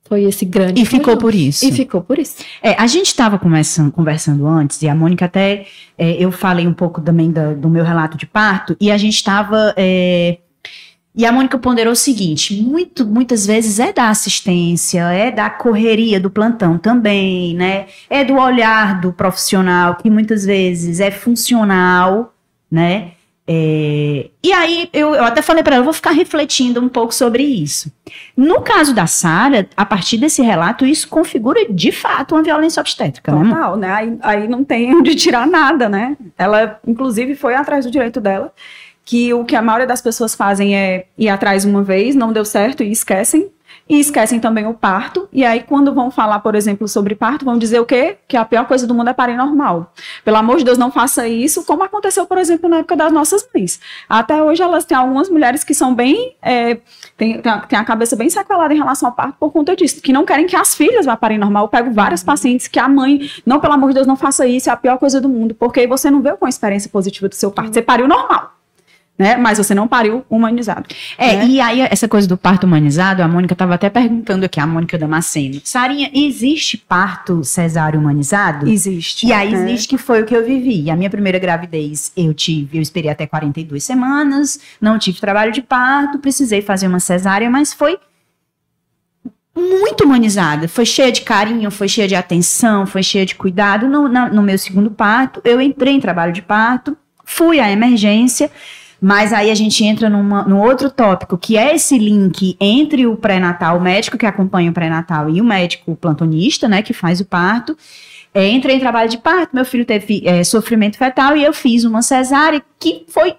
Foi esse grande. E ficou por isso. E ficou por isso. É, a gente estava conversando, antes, e a Mônica até, é, eu falei um pouco também da- do meu relato de parto, e a gente estava, e a Mônica ponderou o seguinte, muito, muitas vezes é da assistência, é da correria do plantão também, né, é do olhar do profissional, que muitas vezes é funcional, né, é, e aí eu, eu até falei para ela, eu vou ficar refletindo um pouco sobre isso. No caso da Sara, a partir desse relato, isso configura de fato uma violência obstétrica, né? Total, né? Aí, aí não tem onde tirar nada, né? Ela, inclusive, foi atrás do direito dela, que o que a maioria das pessoas fazem é ir atrás uma vez, não deu certo e esquecem. E esquecem também o parto. E aí, quando vão falar, por exemplo, sobre parto, vão dizer o quê? Que a pior coisa do mundo é parir normal. Pelo amor de Deus, não faça isso, como aconteceu, por exemplo, na época das nossas mães. Até hoje, elas têm algumas mulheres que são bem. É, tem, tem, a, cabeça bem sequelada em relação ao parto por conta disso, que não querem que as filhas vá parir normal. Eu pego várias pacientes que a mãe, não, pelo amor de Deus, não faça isso, é a pior coisa do mundo, porque aí você não veio com a experiência positiva do seu parto. Você pariu normal. Né? Mas você não pariu humanizado. É, né? e aí essa coisa do parto humanizado, a Mônica estava até perguntando aqui, a Mônica Damasceno. Sarinha, existe parto cesáreo humanizado? Existe. E aí né? existe que foi o que eu vivi. A minha primeira gravidez eu tive, eu esperei até 42 semanas, não tive trabalho de parto, precisei fazer uma cesárea, mas foi muito humanizada. Foi cheia de carinho, foi cheia de atenção, foi cheia de cuidado. No, na- no meu segundo parto, eu entrei em trabalho de parto, fui à emergência, mas aí a gente entra numa, num outro tópico, que é esse link entre o pré-natal, o médico que acompanha o pré-natal e o médico plantonista, né, que faz o parto. É, entrei em trabalho de parto, meu filho teve é, sofrimento fetal e eu fiz uma cesárea que foi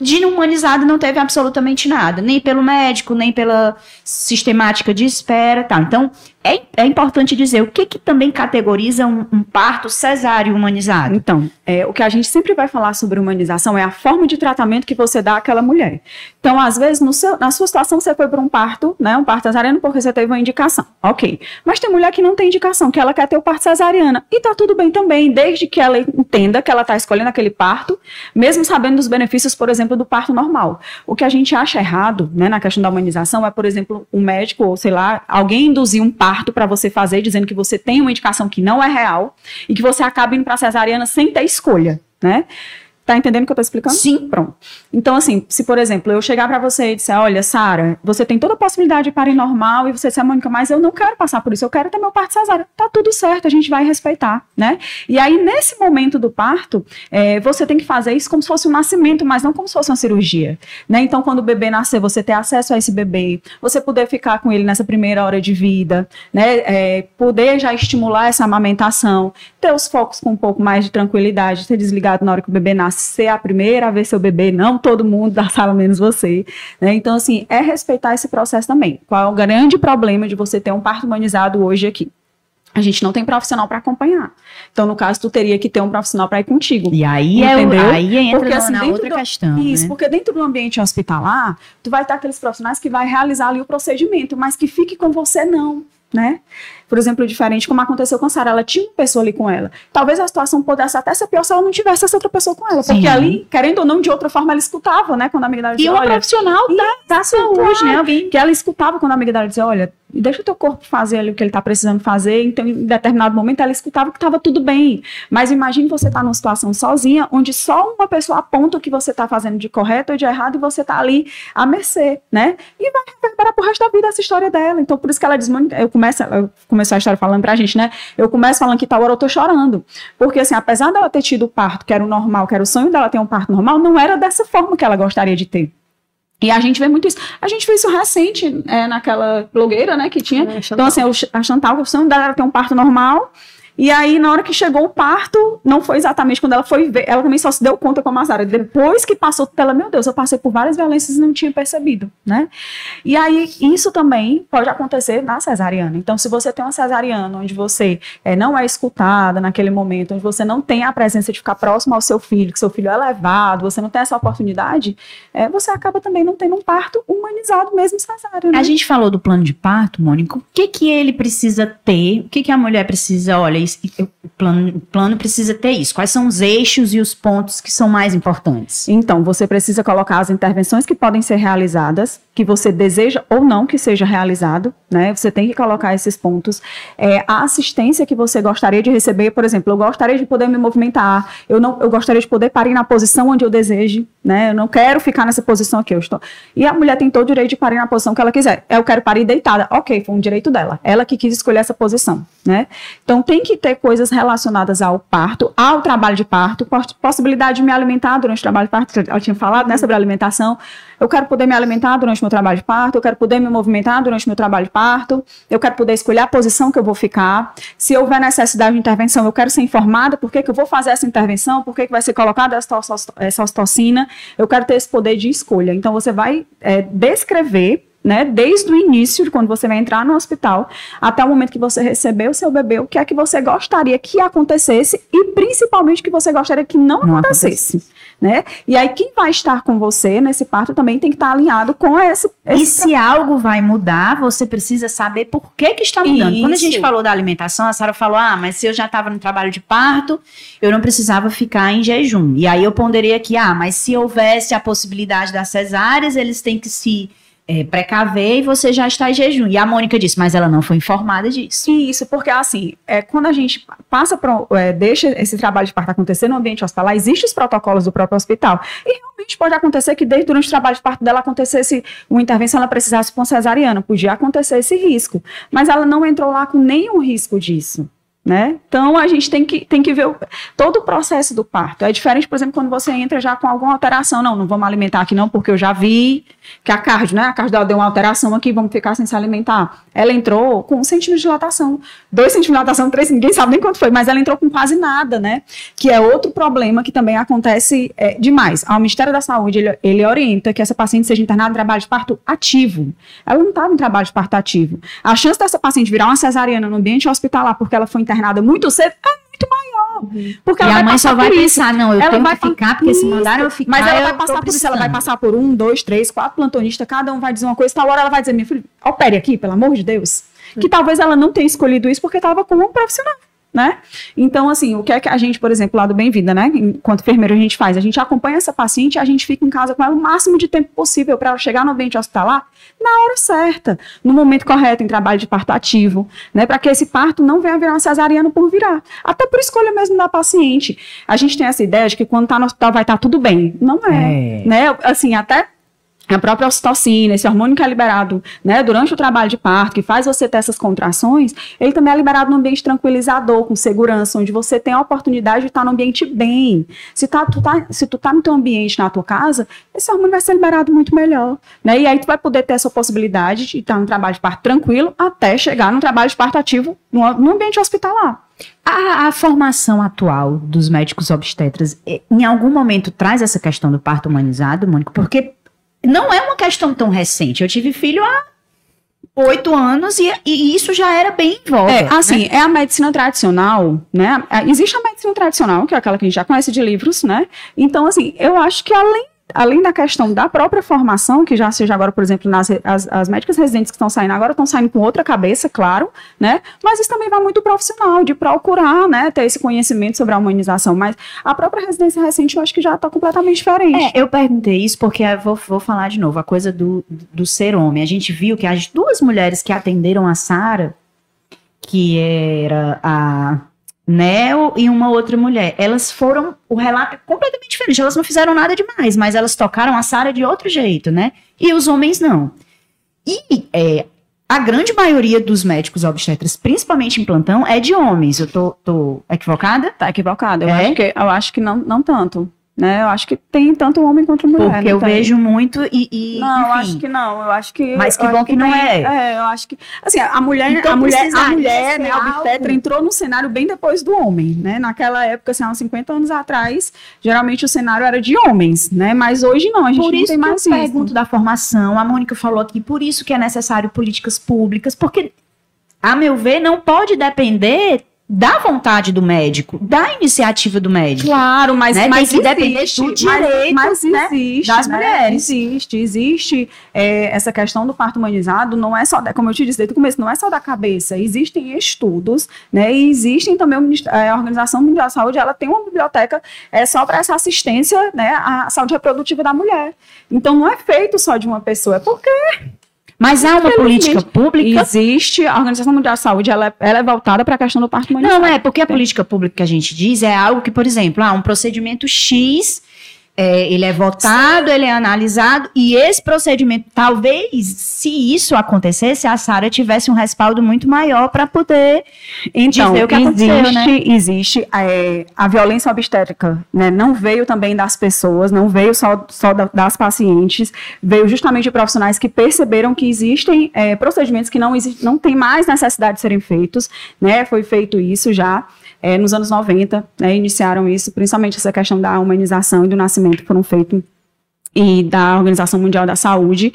de humanizado não teve absolutamente nada, nem pelo médico, nem pela sistemática de espera, tal. Então, é, é importante dizer o que, que também categoriza um, um parto cesáreo humanizado. Então, é, o que a gente sempre vai falar sobre humanização é a forma de tratamento que você dá àquela mulher. Então, às vezes, seu- na sua situação, você foi para um parto, né, um parto cesariano, porque você teve uma indicação. Ok. Mas tem mulher que não tem indicação, que ela quer ter o parto cesariana. E tá tudo bem também, desde que ela entenda que ela está escolhendo aquele parto, mesmo sabendo dos benefícios, por exemplo, do parto normal. O que a gente acha errado, né, na questão da humanização é, por exemplo, um médico ou sei lá, alguém induzir um parto para você fazer, dizendo que você tem uma indicação que não é real e que você acaba indo para cesariana sem ter escolha, né? Tá entendendo o que eu tô explicando? Sim. Pronto. Então, assim, se por exemplo, eu chegar para você e disser, olha, Sara, você tem toda a possibilidade de parir normal e você disser, Mônica, mas eu não quero passar por isso, eu quero ter meu parto cesárea. Tá tudo certo, a gente vai respeitar, né? E aí, nesse momento do parto, é, você tem que fazer isso como se fosse um nascimento, mas não como se fosse uma cirurgia, né? Então, quando o bebê nascer, você ter acesso a esse bebê, você poder ficar com ele nessa primeira hora de vida, né? É, poder já estimular essa amamentação, ter os focos com um pouco mais de tranquilidade, ser desligado na hora que o bebê nasce, ser a primeira a ver seu bebê, não todo mundo da sala, menos você. Né? Então, assim, é respeitar esse processo também. Qual é o grande problema de você ter um parto humanizado hoje aqui? A gente não tem profissional para acompanhar. Então, no caso, tu teria que ter um profissional para ir contigo. E aí, é, Entendeu? aí entra Porque, assim, na dentro outra do- questão. Isso, né? porque dentro do ambiente hospitalar, tu vai ter aqueles profissionais que vai realizar ali o procedimento, mas que fique com você não, né? Por exemplo, diferente como aconteceu com a Sara, ela tinha uma pessoa ali com ela. Talvez a situação pudesse até ser pior se ela não tivesse essa outra pessoa com ela, porque Sim. ali, querendo ou não, de outra forma ela escutava, né, quando a amiga dela E dizia, uma olha, profissional da, da saúde, né? Alguém que ela escutava quando a amiga dela dizia, olha, deixa o teu corpo fazer ali o que ele está precisando fazer. Então, em determinado momento, ela escutava que estava tudo bem. Mas imagine você estar numa situação sozinha, onde só uma pessoa aponta o que você está fazendo de correto ou de errado, e você está ali à mercê, né? E vai reverberar pro resto da vida essa história dela. Então, por isso que ela diz, "Mônica", eu começo, eu começo a história falando pra gente, né? Eu começo falando que tal hora eu tô chorando. Porque, assim, apesar dela ter tido o parto, que era o normal, que era o sonho dela ter um parto normal, não era dessa forma que ela gostaria de ter. E a gente vê muito isso. A gente fez isso recente é, naquela blogueira, né, que tinha. É, então, assim, Ch- a Chantal, o sonho dela era ter um parto normal. E aí, na hora que chegou o parto, não foi exatamente quando ela foi ver, ela também só se deu conta com a Sara. Depois que passou ela, meu Deus, eu passei por várias violências e não tinha percebido, né? E aí, isso também pode acontecer na cesariana. Então, se você tem uma cesariana onde você é, não é escutada naquele momento, onde você não tem a presença de ficar próximo ao seu filho, que seu filho é levado, você não tem essa oportunidade, é, você acaba também não tendo um parto humanizado mesmo cesárea. Né? A gente falou do plano de parto, Mônica. O que que ele precisa ter? O que que a mulher precisa? Olha, isso, o, plano, o plano precisa ter isso. Quais são os eixos e os pontos que são mais importantes? Então, você precisa colocar as intervenções que podem ser realizadas, que você deseja ou não que seja realizado, né? Você tem que colocar esses pontos. É, a assistência que você gostaria de receber, por exemplo, eu gostaria de poder me movimentar, eu não, eu gostaria de poder parir na posição onde eu deseje, né? Eu não quero ficar nessa posição aqui, eu estou. E a mulher tem todo o direito de parir na posição que ela quiser. Eu quero parir deitada, ok, foi um direito dela. Ela que quis escolher essa posição, né? Então tem que ter coisas relacionadas ao parto, ao trabalho de parto, possibilidade de me alimentar durante o trabalho de parto. Ela tinha falado, né, sobre alimentação. Eu quero poder me alimentar durante o meu trabalho de parto, eu quero poder me movimentar durante meu trabalho de parto, eu quero poder escolher a posição que eu vou ficar. Se houver necessidade de intervenção, eu quero ser informada por que, que eu vou fazer essa intervenção, por que, que vai ser colocada essa ocitocina. Eu quero ter esse poder de escolha. Então, você vai é, descrever né, desde o início, quando você vai entrar no hospital, até o momento que você recebeu o seu bebê, o que é que você gostaria que acontecesse e principalmente o que você gostaria que não, não acontecesse. acontecesse. Né? E aí, quem vai estar com você nesse parto também tem que estar alinhado com esse. esse e se algo vai mudar, você precisa saber por que, que está mudando. Isso. Quando a gente falou da alimentação, a Sara falou: ah, mas se eu já estava no trabalho de parto, eu não precisava ficar em jejum. E aí eu ponderei aqui: ah, mas se houvesse a possibilidade das cesáreas, eles têm que se é, precaver e você já está em jejum. E a Mônica disse, mas ela não foi informada disso. Isso, porque assim, é, quando a gente passa para é, deixa esse trabalho de parto acontecer no ambiente hospitalar, existem os protocolos do próprio hospital. E realmente pode acontecer que desde durante o trabalho de parto dela acontecesse uma intervenção, ela precisasse com cesariana, podia acontecer esse risco. Mas ela não entrou lá com nenhum risco disso. Né? Então a gente tem que, tem que ver o, todo o processo do parto. É diferente, por exemplo, quando você entra já com alguma alteração. Não, não vamos alimentar aqui não, porque eu já vi que a cardio, né? A cardio dela deu uma alteração aqui, vamos ficar sem se alimentar. Ela entrou com um centímetro de dilatação, dois centímetros de dilatação, três, ninguém sabe nem quanto foi, mas ela entrou com quase nada, né? Que é outro problema que também acontece é, demais. O Ministério da Saúde, ele, ele orienta que essa paciente seja internada em trabalho de parto ativo. Ela não estava em trabalho de parto ativo. A chance dessa paciente virar uma cesariana no ambiente hospitalar porque ela foi internada muito cedo é muito maior. Uhum. Porque e a mãe só vai pensar, não, eu ela tenho vai que ficar, porque se mandaram eu ficar, Mas ela vai passar por isso, ela vai passar por um, dois, três, quatro plantonistas, cada um vai dizer uma coisa, tal hora ela vai dizer, minha filha, opere aqui, pelo amor de Deus. Que talvez ela não tenha escolhido isso porque estava com um profissional né? Então, assim, o que é que a gente, por exemplo, lá do Bem-Vinda, né? Enquanto enfermeiro, a gente faz? A gente acompanha essa paciente e a gente fica em casa com ela o máximo de tempo possível para ela chegar no ambiente hospitalar na hora certa, no momento correto, em trabalho de parto ativo, né? Para que esse parto não venha virar uma cesariana por virar. Até por escolha mesmo da paciente. A gente tem essa ideia de que quando está no hospital vai estar tá tudo bem. Não é, é. né? Assim, até a própria ocitocina, esse hormônio que é liberado né, durante o trabalho de parto, que faz você ter essas contrações, ele também é liberado num ambiente tranquilizador, com segurança, onde você tem a oportunidade de estar no ambiente bem. Se, tá, tu, tá, se tu tá no teu ambiente, na tua casa, esse hormônio vai ser liberado muito melhor. Né? E aí tu vai poder ter essa possibilidade de estar no trabalho de parto tranquilo até chegar no trabalho de parto ativo no ambiente hospitalar. A, a, formação atual dos médicos obstetras, eh, em algum momento, traz essa questão do parto humanizado, Mônica? Porque não é uma questão tão recente. Eu tive filho há oito anos e, e, isso já era bem em voga. É, assim, né? é a medicina tradicional, né? Existe a medicina tradicional, que é aquela que a gente já conhece de livros, né? Então, assim, eu acho que além além da questão da própria formação, que já seja agora, por exemplo, nas, as, as médicas residentes que estão saindo agora estão saindo com outra cabeça, claro, né? Mas isso também vai muito profissional, de procurar, né, ter esse conhecimento sobre a humanização. Mas a própria residência recente eu acho que já está completamente diferente. É, eu perguntei isso porque vou, vou falar de novo, a coisa do, do ser homem. A gente viu que as duas mulheres que atenderam a Sara, que era a Nel e uma outra mulher. Elas foram, o relato é completamente diferente. Elas não fizeram nada demais, mas elas tocaram a Sara de outro jeito, né? E os homens não. E é, a grande maioria dos médicos obstetras, principalmente em plantão, é de homens. Eu tô, tô equivocada? Tá equivocada. Eu, é? acho, que, eu acho que não, não tanto. Né? Eu acho que tem tanto homem quanto mulher. Porque eu tem? vejo muito e. e, Não, eu enfim. acho que não. Eu acho que. Mas que eu bom acho que não tem- é. É, eu acho que. Assim, a mulher, Então a mulher, a mulher, né, a obstetra entrou no cenário bem depois do homem, né? Naquela época, assim, há uns 50 anos atrás, geralmente o cenário era de homens, né? Mas hoje não, a gente Por não isso tem que mais eu isso. pergunto da formação, a Mônica falou aqui, por isso que é necessário políticas públicas, porque, a meu ver, não pode depender da vontade do médico, da iniciativa do médico. Claro, mas, Né? mas Tem que depender existe, do mas- direito, mas, né, existe, das né? mulheres. Existe, existe é, essa questão do parto humanizado, não é só, da, como eu te disse desde o começo, não é só da cabeça, existem estudos, né, e existem também, é, a Organização Mundial da Saúde, ela tem uma biblioteca é, só para essa assistência, né, à saúde reprodutiva da mulher. Então, não é feito só de uma pessoa, é porque Mas há uma política pública. existe, a Organização Mundial da Saúde, ela, é- ela é voltada para a questão do parto humanizado. Não, é porque a política pública que a gente diz é algo que, por exemplo, ah, um procedimento X, é, ele é votado, ele é analisado, e esse procedimento, talvez, se isso acontecesse, a Sara tivesse um respaldo muito maior para poder Então, dizer o que aconteceu, existe, né? existe é, a violência obstétrica, né? Não veio também das pessoas, não veio só, só da- das pacientes, veio justamente de profissionais que perceberam que existem é, procedimentos que não, exi- não tem mais necessidade de serem feitos, né? Foi feito isso já. É, nos anos 90, né, iniciaram isso, principalmente essa questão da humanização e do nascimento foram feitos e da Organização Mundial da Saúde.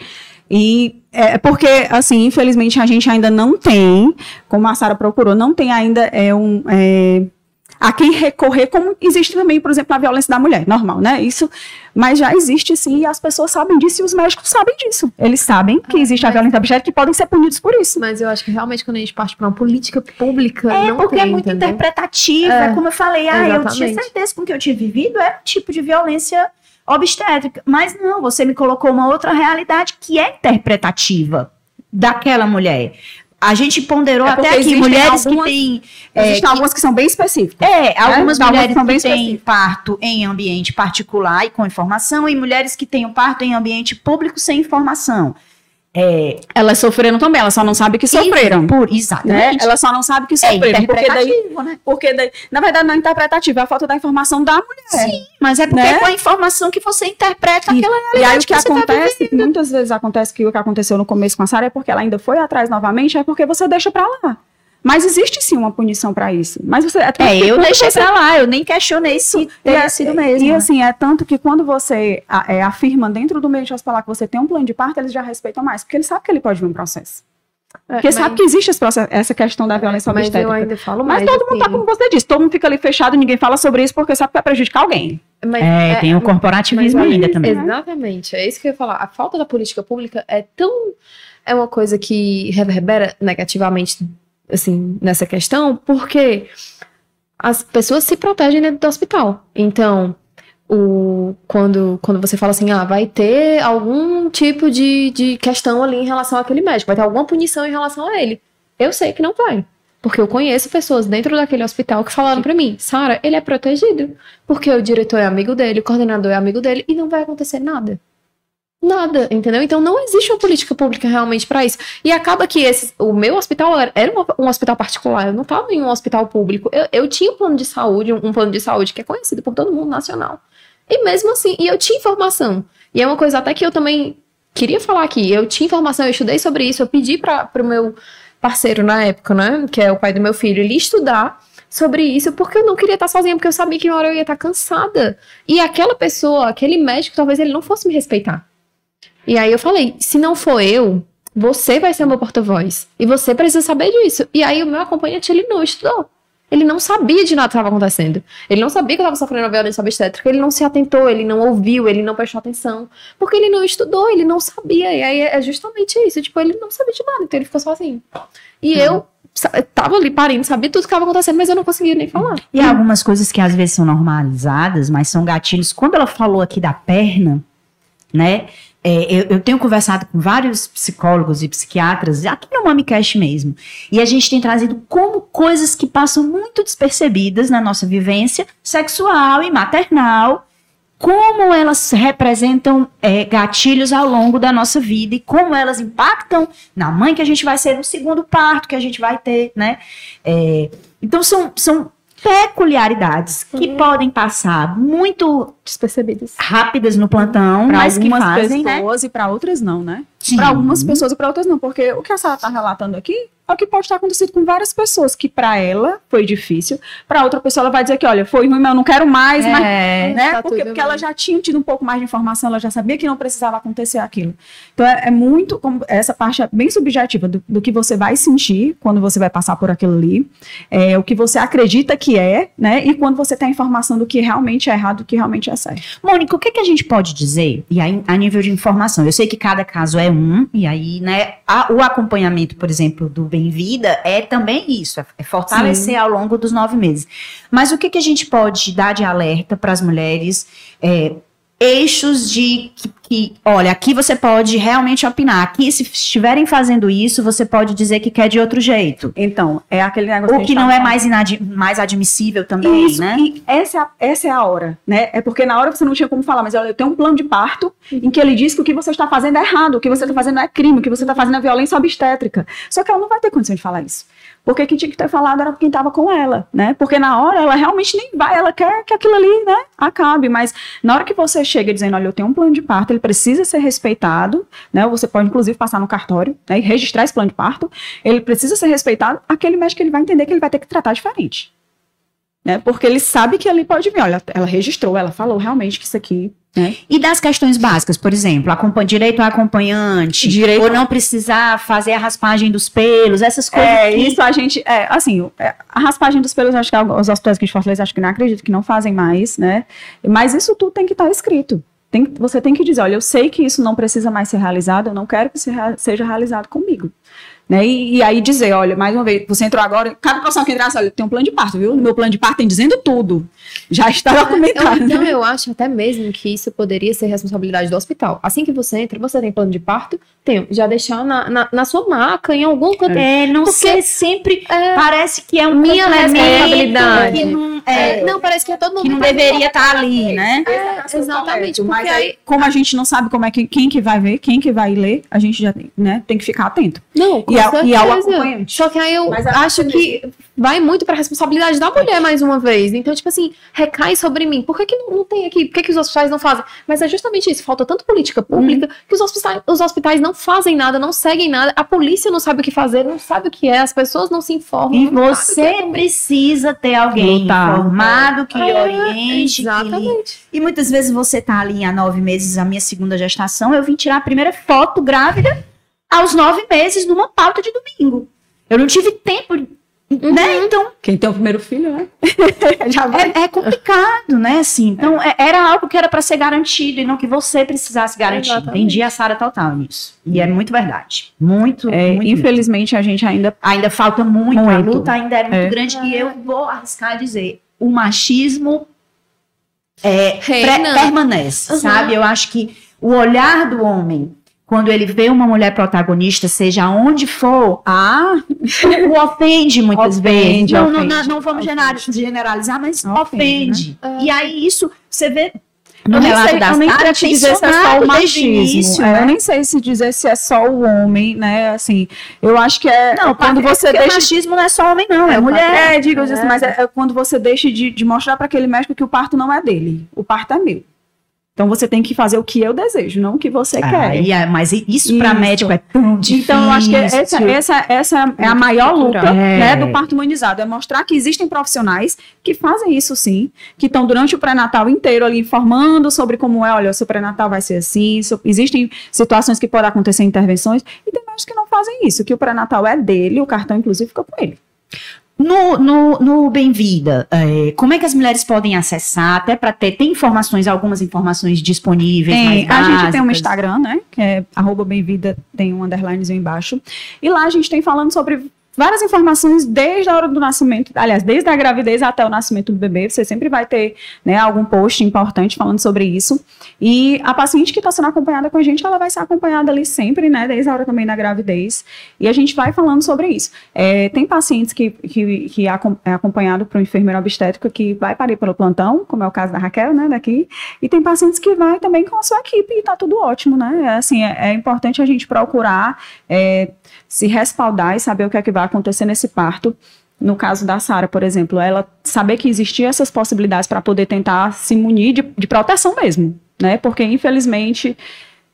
E é porque, assim, infelizmente a gente ainda não tem, como a Sara procurou, não tem ainda é, um, é, a quem recorrer, como existe também, por exemplo, na violência da mulher, normal, né? Isso, mas já existe sim, e as pessoas sabem disso e os médicos sabem disso. Eles sabem que existe a violência obstétrica e podem ser punidos por isso. Mas eu acho que realmente quando a gente parte pra uma política pública, É, não porque tem, é muito entendeu? interpretativa. É, É, como eu falei, ah, eu tinha certeza com o que eu tinha vivido era um tipo de violência obstétrica. Mas não, você me colocou uma outra realidade que é interpretativa daquela mulher. A gente ponderou É até aqui mulheres algumas- que têm. é, Existem algumas que são bem específicas. É, algumas Né? Algumas mulheres são bem que têm parto em ambiente particular e com informação, e mulheres que têm o parto em ambiente público sem informação. É, Elas sofreram também, elas só não sabem que sofreram. por, Né? exatamente. Elas só não sabem que É sofreram. porque daí, interpretativo, né? porque daí, na verdade, não é interpretativa, é a falta da informação da mulher. Sim, mas é porque Né? é com a informação que você interpreta E- aquela E aí realidade o que, você tá acontece, muitas vezes acontece que o que aconteceu no começo com a Sara é porque ela ainda foi atrás novamente, é porque você deixa pra lá. Mas existe sim uma punição pra isso. Mas você é, É, eu deixei você- pra lá, eu nem questionei se E teria é- sido mesmo. E né? assim, é tanto que quando você a- é, afirma dentro do meio de hospitalar que você tem um plano de parto, eles já respeitam mais, porque eles sabem que ele pode vir um processo. Porque É, sabe que existe esse processo- essa questão da violência mas eu obstétrica. ainda falo Mas mais. todo mundo tá assim, como você disse, todo mundo fica ali fechado, ninguém fala sobre isso porque sabe que vai prejudicar alguém. mas É, tem o corporativismo mas- ainda também. né? Exatamente, é isso que eu ia falar. A falta da política pública é tão. É uma coisa que reverbera negativamente, assim, nessa questão, porque as pessoas se protegem dentro do hospital. Então, o, quando, quando você fala assim, ah, vai ter algum tipo de, de questão ali em relação àquele médico, vai ter alguma punição em relação a ele. Eu sei que não vai. Porque eu conheço pessoas dentro daquele hospital que falaram pra mim, Sara, ele é protegido. Porque o diretor é amigo dele, o coordenador é amigo dele e não vai acontecer nada. Nada, entendeu? Então não existe uma política pública realmente pra isso. E acaba que esse, o meu hospital era, era uma- um hospital particular, eu não estava em um hospital público. Eu, eu tinha um plano de saúde, um, um plano de saúde que é conhecido por todo mundo nacional. E mesmo assim, e eu tinha informação. E é uma coisa até que eu também queria falar aqui. Eu tinha informação, eu estudei sobre isso, eu pedi para o meu parceiro na época, né, que é o pai do meu filho, ele estudar sobre isso, porque eu não queria estar sozinha, porque eu sabia que uma hora eu ia estar cansada. E aquela pessoa, aquele médico, talvez ele não fosse me respeitar. E aí eu falei, se não for eu, você vai ser o meu porta-voz. E você precisa saber disso. E aí o meu acompanhante, ele não estudou. Ele não sabia de nada que estava acontecendo. Ele não sabia que eu estava sofrendo violência obstétrica. Ele não se atentou, ele não ouviu, ele não prestou atenção. Porque ele não estudou, ele não sabia. E aí é justamente isso. Tipo, ele não sabia de nada, então ele ficou sozinho. E eu tava ali parindo, sabia tudo que estava acontecendo, mas eu não conseguia nem falar. E algumas coisas que às vezes são normalizadas, mas são gatilhos. Quando ela falou aqui da perna, né? É, eu, eu tenho conversado com vários psicólogos e psiquiatras, aqui no MamiCast mesmo, e a gente tem trazido como coisas que passam muito despercebidas na nossa vivência sexual e maternal, como elas representam é, gatilhos ao longo da nossa vida e como elas impactam na mãe que a gente vai ser no segundo parto que a gente vai ter, né? É, então são, são peculiaridades que podem passar muito Despercebidas. rápidas no plantão, Para mas que algumas fazem, né? pessoas e para outras não, né? Para algumas pessoas e para outras não, porque o que a Sara está relatando aqui é o que pode estar acontecendo com várias pessoas, que para ela foi difícil, para outra pessoa ela vai dizer que, olha, foi ruim, mas eu não quero mais, mas É, né? tá porque porque ela já tinha tido um pouco mais de informação, ela já sabia que não precisava acontecer aquilo. Então é, é muito, como- essa parte é bem subjetiva do, do que você vai sentir quando você vai passar por aquilo ali, é, o que você acredita que é, né? E quando você tem a informação do que realmente é errado, do que realmente é certo. Mônica, o que, que a gente pode dizer, e aí, a nível de informação? Eu sei que cada caso é um, e aí, né, a- o acompanhamento, por exemplo, do Bem-Vida é também isso, é, é fortalecer ao longo dos nove meses. Mas o que, que a gente pode dar de alerta para as mulheres? é, eixos de que, que, olha, aqui você pode realmente opinar. Aqui, se estiverem fazendo isso, você pode dizer que quer de outro jeito. Então, é aquele negócio O gente que não é mais, mais admissível também, Isso, né? e essa, é a- essa é a hora, né? É porque na hora você não tinha como falar, mas olha, eu tenho um plano de parto em que ele diz que o que você está fazendo é errado, o que você está fazendo é crime, o que você está fazendo é violência obstétrica. Só que ela não vai ter condição de falar isso. Porque quem tinha que ter falado era quem estava com ela, né? Porque na hora ela realmente nem vai, ela quer que aquilo ali, né, acabe. Mas na hora que você chega dizendo, olha, eu tenho um plano de parto, ele precisa ser respeitado, né? Você pode inclusive passar no cartório, né, e registrar esse plano de parto. Ele precisa ser respeitado. Aquele médico ele vai entender que ele vai ter que tratar diferente né? Porque ele sabe que ali pode vir. Olha, ela registrou, ela falou realmente que isso aqui. Né? E das questões básicas, por exemplo, direito ao acompanhante, Direito- ou não precisar fazer a raspagem dos pelos, essas coisas É, que... isso a gente. É, assim, é, a raspagem dos pelos, acho que os hospitais aqui de Fortaleza acho que não acredito que não fazem mais, né? Mas isso tudo tem que estar escrito. Tem, você tem que dizer, olha, eu sei que isso não precisa mais ser realizado, eu não quero que seja realizado comigo. Né? E, e aí dizer, olha, mais uma vez, você entrou agora, cada profissional que entrasse, olha, tem um plano de parto, viu? No meu plano de parto tem dizendo tudo. Já está Eu, documentado. então, eu acho até mesmo que isso poderia ser responsabilidade do hospital. Assim que você entra, você tem plano de parto? Tenho. Já deixar na, na, na sua maca, em algum canto. É, não Porque- ser sempre... É, Parece que é um Minha responsabilidade. Que não, é, é, não, parece que é todo mundo. que não deveria estar ali, né? É, exatamente. Mas Porque aí, aí. como a gente não sabe como é que, quem que vai ver, quem que vai ler, a gente já tem, né, tem que ficar atento. Não, com E, a, e ao acompanhante. Só que aí eu Mas a acho que vai muito pra responsabilidade da mulher mais uma vez. Então, tipo assim, recai sobre mim. Por que, que não, não tem aqui? Por que, que os hospitais não fazem? Mas é justamente isso. Falta tanto política pública que os hospitais, os hospitais não fazem nada, não seguem nada. A polícia não sabe o que fazer, não sabe o que é. As pessoas não se informam. E que é você precisa ter alguém Lutar. informado que É, oriente, que Exatamente. E muitas vezes você tá ali há nove meses, a minha segunda gestação, eu vim tirar a primeira foto grávida aos nove meses numa pauta de domingo. Eu não tive tempo, né? Então Quem tem o primeiro filho, né? já vai. é, é complicado, né? Assim, então é- era algo que era para ser garantido e não que você precisasse garantir. Exatamente. Entendi a Sara total nisso. E é muito verdade. Muito, É, muito. infelizmente, a gente ainda. Ainda falta muito, a Muito. luta ainda é muito É. grande e eu vou arriscar dizer, o machismo é, permanece, Uhum. sabe? Eu acho que o olhar do homem, quando ele vê uma mulher protagonista, seja onde for, Ah, o ofende muitas Ofende, vezes. Não, não, ofende, não, não vamos ofende. generali- generalizar, mas Ofende, né? E aí isso, você vê no eu relato sei, da eu nem te dizer se é só o machismo. início, É, né? Eu nem sei se dizer se é só o homem, né? Assim, eu acho que é Não, quando você porque o deixa. machismo não é só homem, não, é, mulher. É, digo isso, mas é, é quando você deixa de, de mostrar para aquele médico que o parto não é dele, o parto é meu. Então você tem que fazer o que eu desejo, não o que você Ah, quer. e é- mas isso para médico é tão difícil. Então, eu acho que essa, essa, essa é a maior luta cultural. né, É. do parto humanizado. É mostrar que existem profissionais que fazem isso sim, que estão durante o pré-natal inteiro ali informando sobre como é, olha, o seu pré-natal vai ser assim, so- existem situações que podem acontecer intervenções, e tem médicos que não fazem isso, que o pré-natal é dele, o cartão inclusive fica com ele. No, no, no Bem-Vida, é, como é que as mulheres podem acessar, até para ter, tem informações, algumas informações disponíveis, Tem, a gente tem um? Instagram, né? Que é arroba bemvida, tem um underlinezinho embaixo. E lá a gente tem falando sobre várias informações desde a hora do nascimento, aliás, desde a gravidez até o nascimento do bebê. Você sempre vai ter né, algum post importante falando sobre isso. E a paciente que está sendo acompanhada com a gente, ela vai ser acompanhada ali sempre, né? Desde a hora também da gravidez. E a gente vai falando sobre isso. É, tem pacientes que, que, que é é acompanhado por um enfermeiro obstétrico que vai parir pelo plantão, como é o caso da Raquel, né? Daqui. E tem pacientes que vai também com a sua equipe e tá tudo ótimo, né? É, Assim, é, é importante a gente procurar é, se respaldar e saber o que é que vai acontecer nesse parto. no caso da Sara, por exemplo, ela saber que existiam essas possibilidades para poder tentar se munir de, de, proteção mesmo, né? Porque, infelizmente,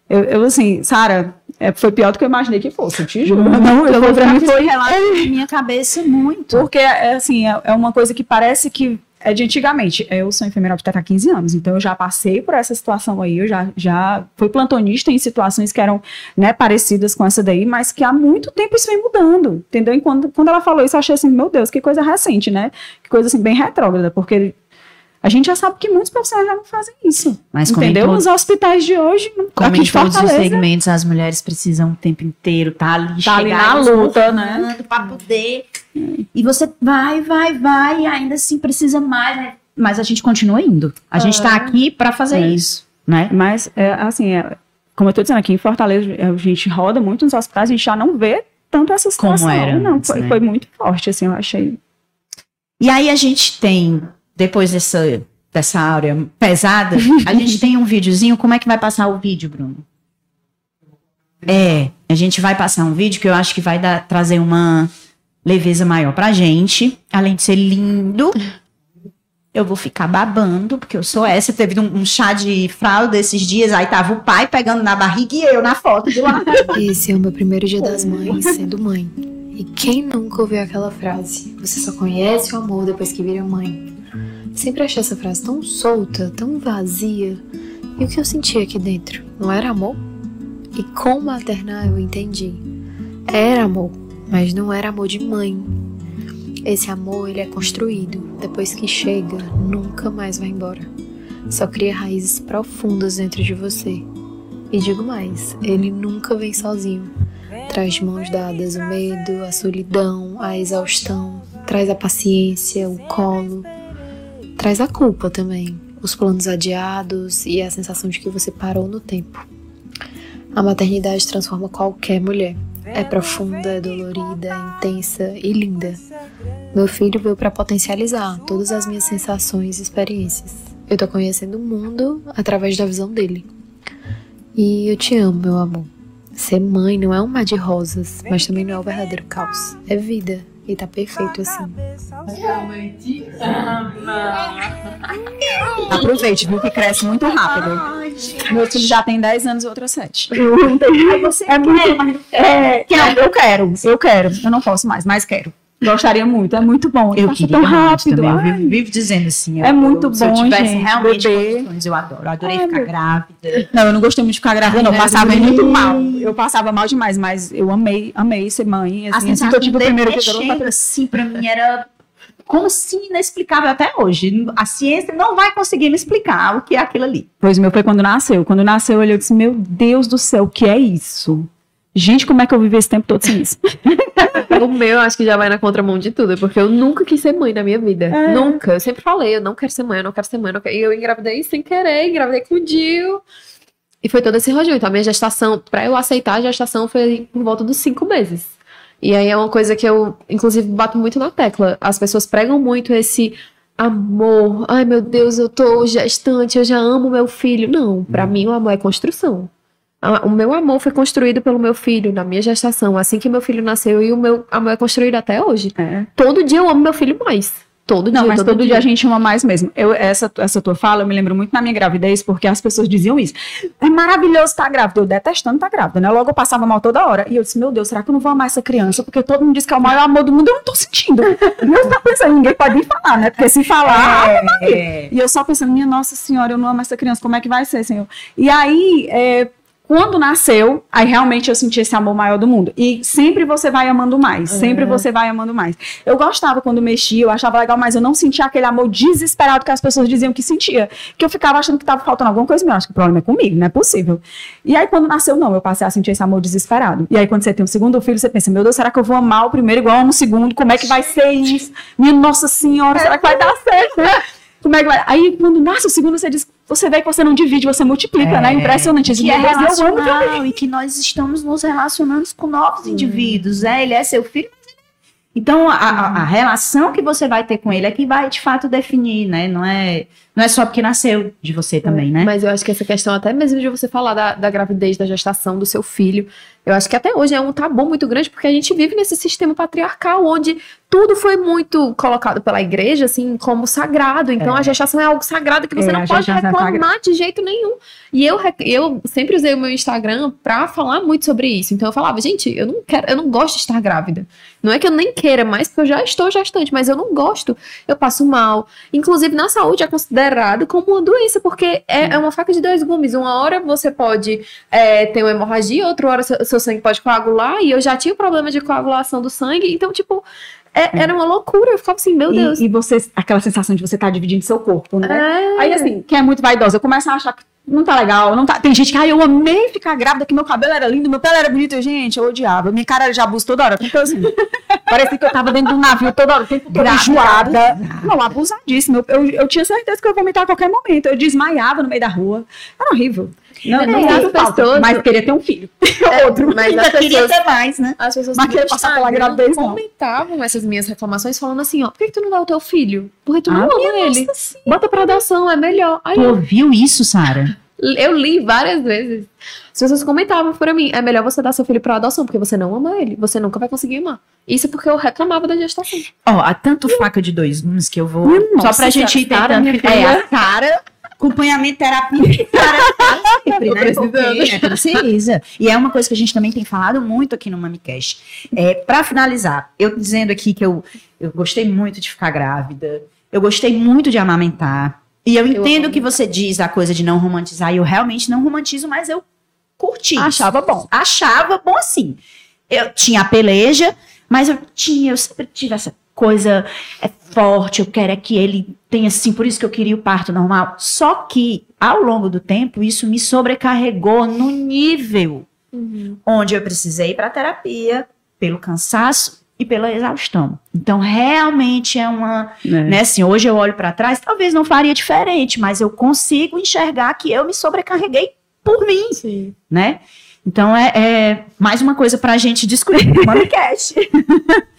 eu, eu assim, Sara, é, foi pior do que eu imaginei que fosse, te juro. Não, eu, pra mim foi na minha cabeça muito. Porque, é, assim, é, é uma coisa que parece que é de antigamente. Eu sou enfermeira obstetra há 15 anos, então eu já passei por essa situação aí, eu já, já fui plantonista em situações que eram né, parecidas com essa daí, mas que há muito tempo isso vem mudando, entendeu? E quando, quando ela falou isso, eu achei assim, meu Deus, que coisa recente, né? Que coisa assim, bem retrógrada, porque a gente já sabe que muitos profissionais já não fazem isso. Mas entendeu? Nos hospitais de hoje, como aqui em de todos os segmentos, as mulheres precisam o tempo inteiro estar tá ali, tá ali na luta, né? Para poder. E você vai, vai, vai, e ainda assim precisa mais, né? Mas a gente continua indo. A gente está é. aqui para fazer é. isso, né? Mas, é, assim, é, como eu estou dizendo aqui em Fortaleza, a gente roda muito nos hospitais, a gente já não vê tanto essa situação. Como era não, antes, foi, né? foi muito forte, assim, eu achei. E aí a gente tem depois dessa, dessa área pesada, a gente tem um videozinho. Como é que vai passar o vídeo, Bruno? É, a gente vai passar um vídeo que eu acho que vai dar, trazer uma leveza maior pra gente. Além de ser lindo, eu vou ficar babando, porque eu sou essa. Teve um, um chá de fralda esses dias, aí tava o pai pegando na barriga e eu na foto do lado. Esse é o meu primeiro dia das mães, sendo mãe. E quem nunca ouviu aquela frase? Você só conhece o amor depois que vira mãe. Sempre achei essa frase tão solta, tão vazia. E o que eu sentia aqui dentro? Não era amor? E com maternar eu entendi. Era amor, mas não era amor de mãe. Esse amor ele é construído. Depois que chega, nunca mais vai embora. Só cria raízes profundas dentro de você. E digo mais, ele nunca vem sozinho. Traz de mãos dadas o medo, a solidão, a exaustão, traz a paciência, o colo, traz a culpa também, os planos adiados e a sensação de que você parou no tempo. A maternidade transforma qualquer mulher. É profunda, é dolorida, intensa e linda. Meu filho veio para potencializar todas as minhas sensações e experiências. Eu tô conhecendo o mundo através da visão dele. E eu te amo, meu amor. Ser mãe não é um mar de rosas, mas também não é o verdadeiro caos. É vida, e tá perfeito assim. Aproveite, viu? Que cresce muito rápido. Meu filho já tem 10 anos e outro 7. é muito. É, eu quero, eu quero. Eu não posso mais, mas quero. Gostaria muito, é muito bom. Eu queria tão rápido. Também. Eu vivo, vivo dizendo assim. é muito bom, Se eu tivesse gente, realmente condições, eu adoro. Eu adorei é, ficar grávida. Não, eu não gostei muito de ficar grávida, Ai, não. Eu passava muito mal. Eu passava mal demais, mas eu amei, amei ser mãe. Assim, assim que eu tive o primeiro que eu assim, pra mim era como assim inexplicável até hoje. A ciência não vai conseguir me explicar o que é aquilo ali. Pois o meu foi quando nasceu. Quando nasceu, eu disse, meu Deus do céu, o que é isso? Gente, como é que eu vivi esse tempo todo sem isso? o meu, acho que já vai na contramão de tudo, porque eu nunca quis ser mãe na minha vida. É. Nunca. Eu sempre falei, eu não quero ser mãe, eu não quero ser mãe. Quero... E eu engravidei sem querer, engravidei com o Dio. E foi todo esse rojão. Então, a minha gestação, pra eu aceitar a gestação, foi por volta dos cinco meses. E aí é uma coisa que eu, inclusive, bato muito na tecla. As pessoas pregam muito esse amor. Ai, meu Deus, eu tô gestante, eu já amo meu filho. Não, para mim o amor é construção o meu amor foi construído pelo meu filho na minha gestação, assim que meu filho nasceu, e o meu amor é construído até hoje. É. Todo dia eu amo meu filho mais. Todo Não, dia. mas todo, todo dia. dia. a gente ama mais mesmo. Eu, essa, essa tua fala, eu me lembro muito na minha gravidez, porque as pessoas diziam isso. É maravilhoso estar grávida. Eu detestando estar grávida, né? Logo eu passava mal toda hora. E eu disse, meu Deus, será que eu não vou amar essa criança? Porque todo mundo diz que é o maior amor do mundo, eu não tô sentindo. eu tô pensando, ninguém pode nem falar, né? Porque se falar. É, é. E eu só pensando, minha Nossa Senhora, eu não amo essa criança, como é que vai ser, Senhor? E aí. É, quando nasceu, aí realmente eu senti esse amor maior do mundo. E sempre você vai amando mais, uhum. sempre você vai amando mais. Eu gostava quando mexia, eu achava legal, mas eu não sentia aquele amor desesperado que as pessoas diziam que sentia. Que eu ficava achando que estava faltando alguma coisa, eu acho que o problema é comigo, não é possível. E aí quando nasceu, não, eu passei a sentir esse amor desesperado. E aí quando você tem um segundo filho, você pensa, meu Deus, será que eu vou amar o primeiro igual amo o segundo? Como é que vai ser isso? Minha Nossa Senhora, será que vai dar certo? Como é que vai? Aí quando nasce o segundo, você diz, você vê que você não divide, você multiplica, né? é, né? Impressionante. Que é relacional e que nós estamos nos relacionando com novos indivíduos, é? Ele é seu filho, então, a, a, a, relação que você vai ter com ele é que vai, de fato, definir, né? Não é, não é só porque nasceu de você também, né? Mas eu acho que essa questão, até mesmo de você falar da, da gravidez, da gestação do seu filho, Eu acho que até hoje é um tabu muito grande, porque a gente vive nesse sistema patriarcal, onde tudo foi muito colocado pela igreja, assim, como sagrado. Então, É. a gestação é algo sagrado que você É, não pode é reclamar de jeito nenhum. E eu, eu sempre usei o meu Instagram pra falar muito sobre isso. Então, eu falava, gente, eu não quero, eu não gosto de estar grávida. Não é que eu nem queira mais, porque eu já estou gestante, mas eu não gosto. Eu passo mal. Inclusive, na saúde é considerado como uma doença, porque é, é uma faca de dois gumes. Uma hora você pode é, ter uma hemorragia, outra hora seu, sangue pode coagular, e eu já tinha problema de coagulação do sangue, então, tipo, é- era uma loucura. Eu ficava assim, meu Deus. E, e você, aquela sensação de você estar dividindo seu corpo, né? É. Aí, assim, quem é muito vaidosa, eu começo a achar que não tá legal, não tá. Tem gente que, ai, eu amei ficar grávida, que meu cabelo era lindo, meu pelo era bonito. Eu, gente, eu odiava. Minha cara era de abuso toda hora. Então, assim, parecia que eu tava dentro de um navio toda hora, o tempo todo enjoada. Não, abusadíssima. Eu, eu, eu tinha certeza que eu ia vomitar a qualquer momento. Eu desmaiava no meio da rua. Era horrível. Não, É, não faz as falta, pessoas- Mas queria ter um filho. Outro. Mas Ainda as queria pessoas, ter mais, né? as pessoas Mas queria passar pela Instagram gravidez, não. comentavam essas minhas reclamações falando assim, ó, por que, que tu não dá o teu filho? Porque tu não Ah, ama ele. Bota pra adoção, é melhor. Aí Tu eu, ouviu isso, Sara? eu li várias vezes. As pessoas comentavam pra mim, é melhor você dar seu filho pra adoção, porque você não ama ele. Você nunca vai conseguir amar. Isso porque eu reclamava da gestação. Ó, há tanto faca de dois gumes que eu vou. Minha só nossa, pra gente ir tentando. É, a Sara, acompanhamento terapia. Sara sempre, né? Porque é, precisa. E é uma coisa que a gente também tem falado muito aqui no MamiCast. É, pra finalizar, eu dizendo aqui que eu, eu gostei muito de ficar grávida, eu gostei muito de amamentar. E eu entendo amo. que você diz a coisa de não romantizar, e eu realmente não romantizo, mas eu curti. Achava bom. achava bom assim. Eu tinha a peleja, mas eu tinha, eu sempre tive essa coisa é forte, eu quero é que ele tenha assim, por isso que eu queria o parto normal. Só que ao longo do tempo isso me sobrecarregou no nível onde eu precisei ir para terapia pelo cansaço e pela exaustão. Então realmente é uma, né, assim, hoje eu olho para trás, talvez não faria diferente, mas eu consigo enxergar que eu me sobrecarreguei por mim Sim. né? Então é, é mais uma coisa pra gente discutir no.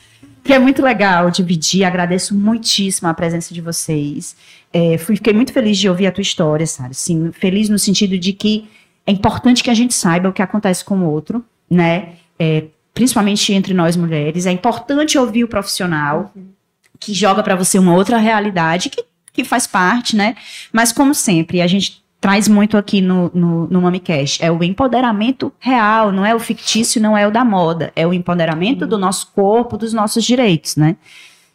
que é muito legal dividir. Agradeço muitíssimo a presença de vocês. É, fiquei muito feliz de ouvir a tua história, sabe? Assim, feliz no sentido de que é importante que a gente saiba o que acontece com o outro, né? É, principalmente entre nós mulheres. É importante ouvir o profissional que joga pra você uma outra realidade que, que faz parte, né? Mas como sempre, a gente traz muito aqui no, no, no MamiCast. É o empoderamento real, não é o fictício, não é o da moda. É o empoderamento do nosso corpo, dos nossos direitos, né?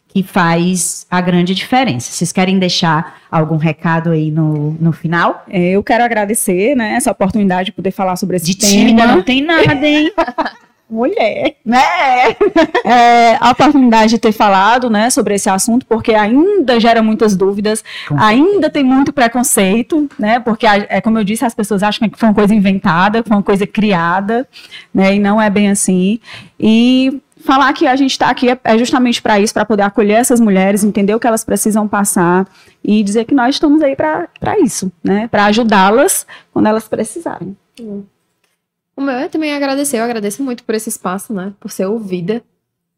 Que faz a grande diferença. Vocês querem deixar algum recado aí no, no final? É, eu quero agradecer, né, essa oportunidade de poder falar sobre esse De tema. tímida não tem nada, hein? Mulher. né? É, a oportunidade de ter falado, né, sobre esse assunto, porque ainda gera muitas dúvidas, Com ainda tem muito preconceito, né, porque, é como eu disse, as pessoas acham que foi uma coisa inventada, que foi uma coisa criada, né, e não é bem assim. E falar que a gente está aqui é, é justamente para isso, para poder acolher essas mulheres, entender o que elas precisam passar e dizer que nós estamos aí para isso, né, para ajudá-las quando elas precisarem. O meu é também agradecer, eu agradeço muito por esse espaço, né? Por ser ouvida.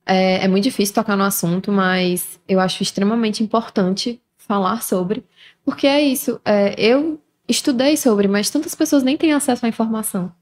É, é muito difícil tocar no assunto, mas eu acho extremamente importante falar sobre, porque é isso. é, eu estudei sobre, mas tantas pessoas nem têm acesso à informação.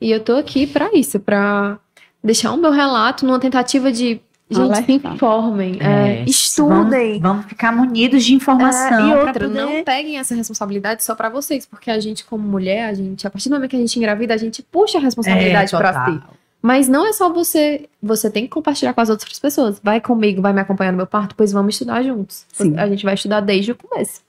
E eu tô aqui pra isso, pra deixar o meu relato numa tentativa de. Gente, se informem, é, É, estudem. Vamos, vamos ficar munidos de informação. É, e outra, poder- não peguem essa responsabilidade só pra vocês, porque a gente, como mulher, a gente, a partir do momento que a gente engravida, a gente puxa a responsabilidade pra É, total. si. Mas não é só você, você tem que compartilhar com as outras pessoas. Vai comigo, vai me acompanhar no meu parto, pois vamos estudar juntos. Sim. A gente vai estudar desde o começo.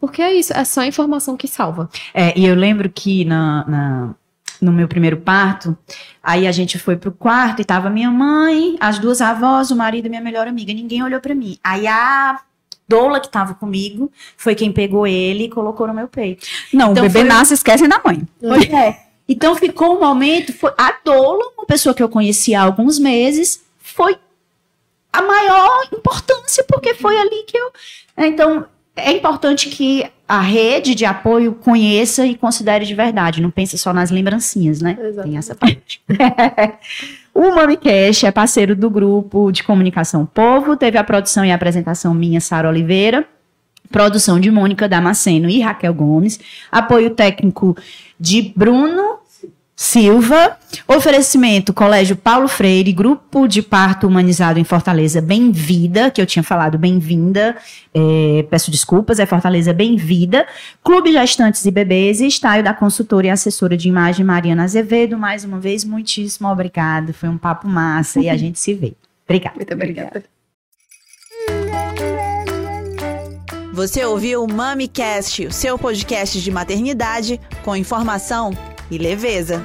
Porque é isso, é só a informação que salva. É, e eu lembro que na, na- no meu primeiro parto, aí a gente foi pro quarto e tava minha mãe, as duas avós, o marido e minha melhor amiga. Ninguém olhou pra mim. Aí a doula que tava comigo foi quem pegou ele e colocou no meu peito. Não, Então o bebê foi- nasce, esquecem da mãe. Pois é. Então ficou um momento, foi, a doula, uma pessoa que eu conhecia há alguns meses, foi a maior importância, porque foi ali que eu. Então, é importante que a rede de apoio conheça e considere de verdade, não pense só nas lembrancinhas, né? Tem essa parte. o MamiCast é parceiro do grupo de comunicação Povo, teve a produção e a apresentação minha, Sara Oliveira. Produção de Mônica Damasceno e Raquel Gomes. Apoio técnico de Bruno Silva. Oferecimento Colégio Paulo Freire, Grupo de Parto Humanizado em Fortaleza, Bem-Vida, que eu tinha falado Bem-vinda, é, peço desculpas, é Fortaleza Bem-Vida. Clube Gestantes e Bebês e estáio da consultora e assessora de imagem Mariana Azevedo. Mais uma vez, muitíssimo obrigado. Foi um papo massa e a gente se vê. Obrigada. Muito obrigada. Você ouviu o MamiCast, o seu podcast de maternidade com informação e leveza.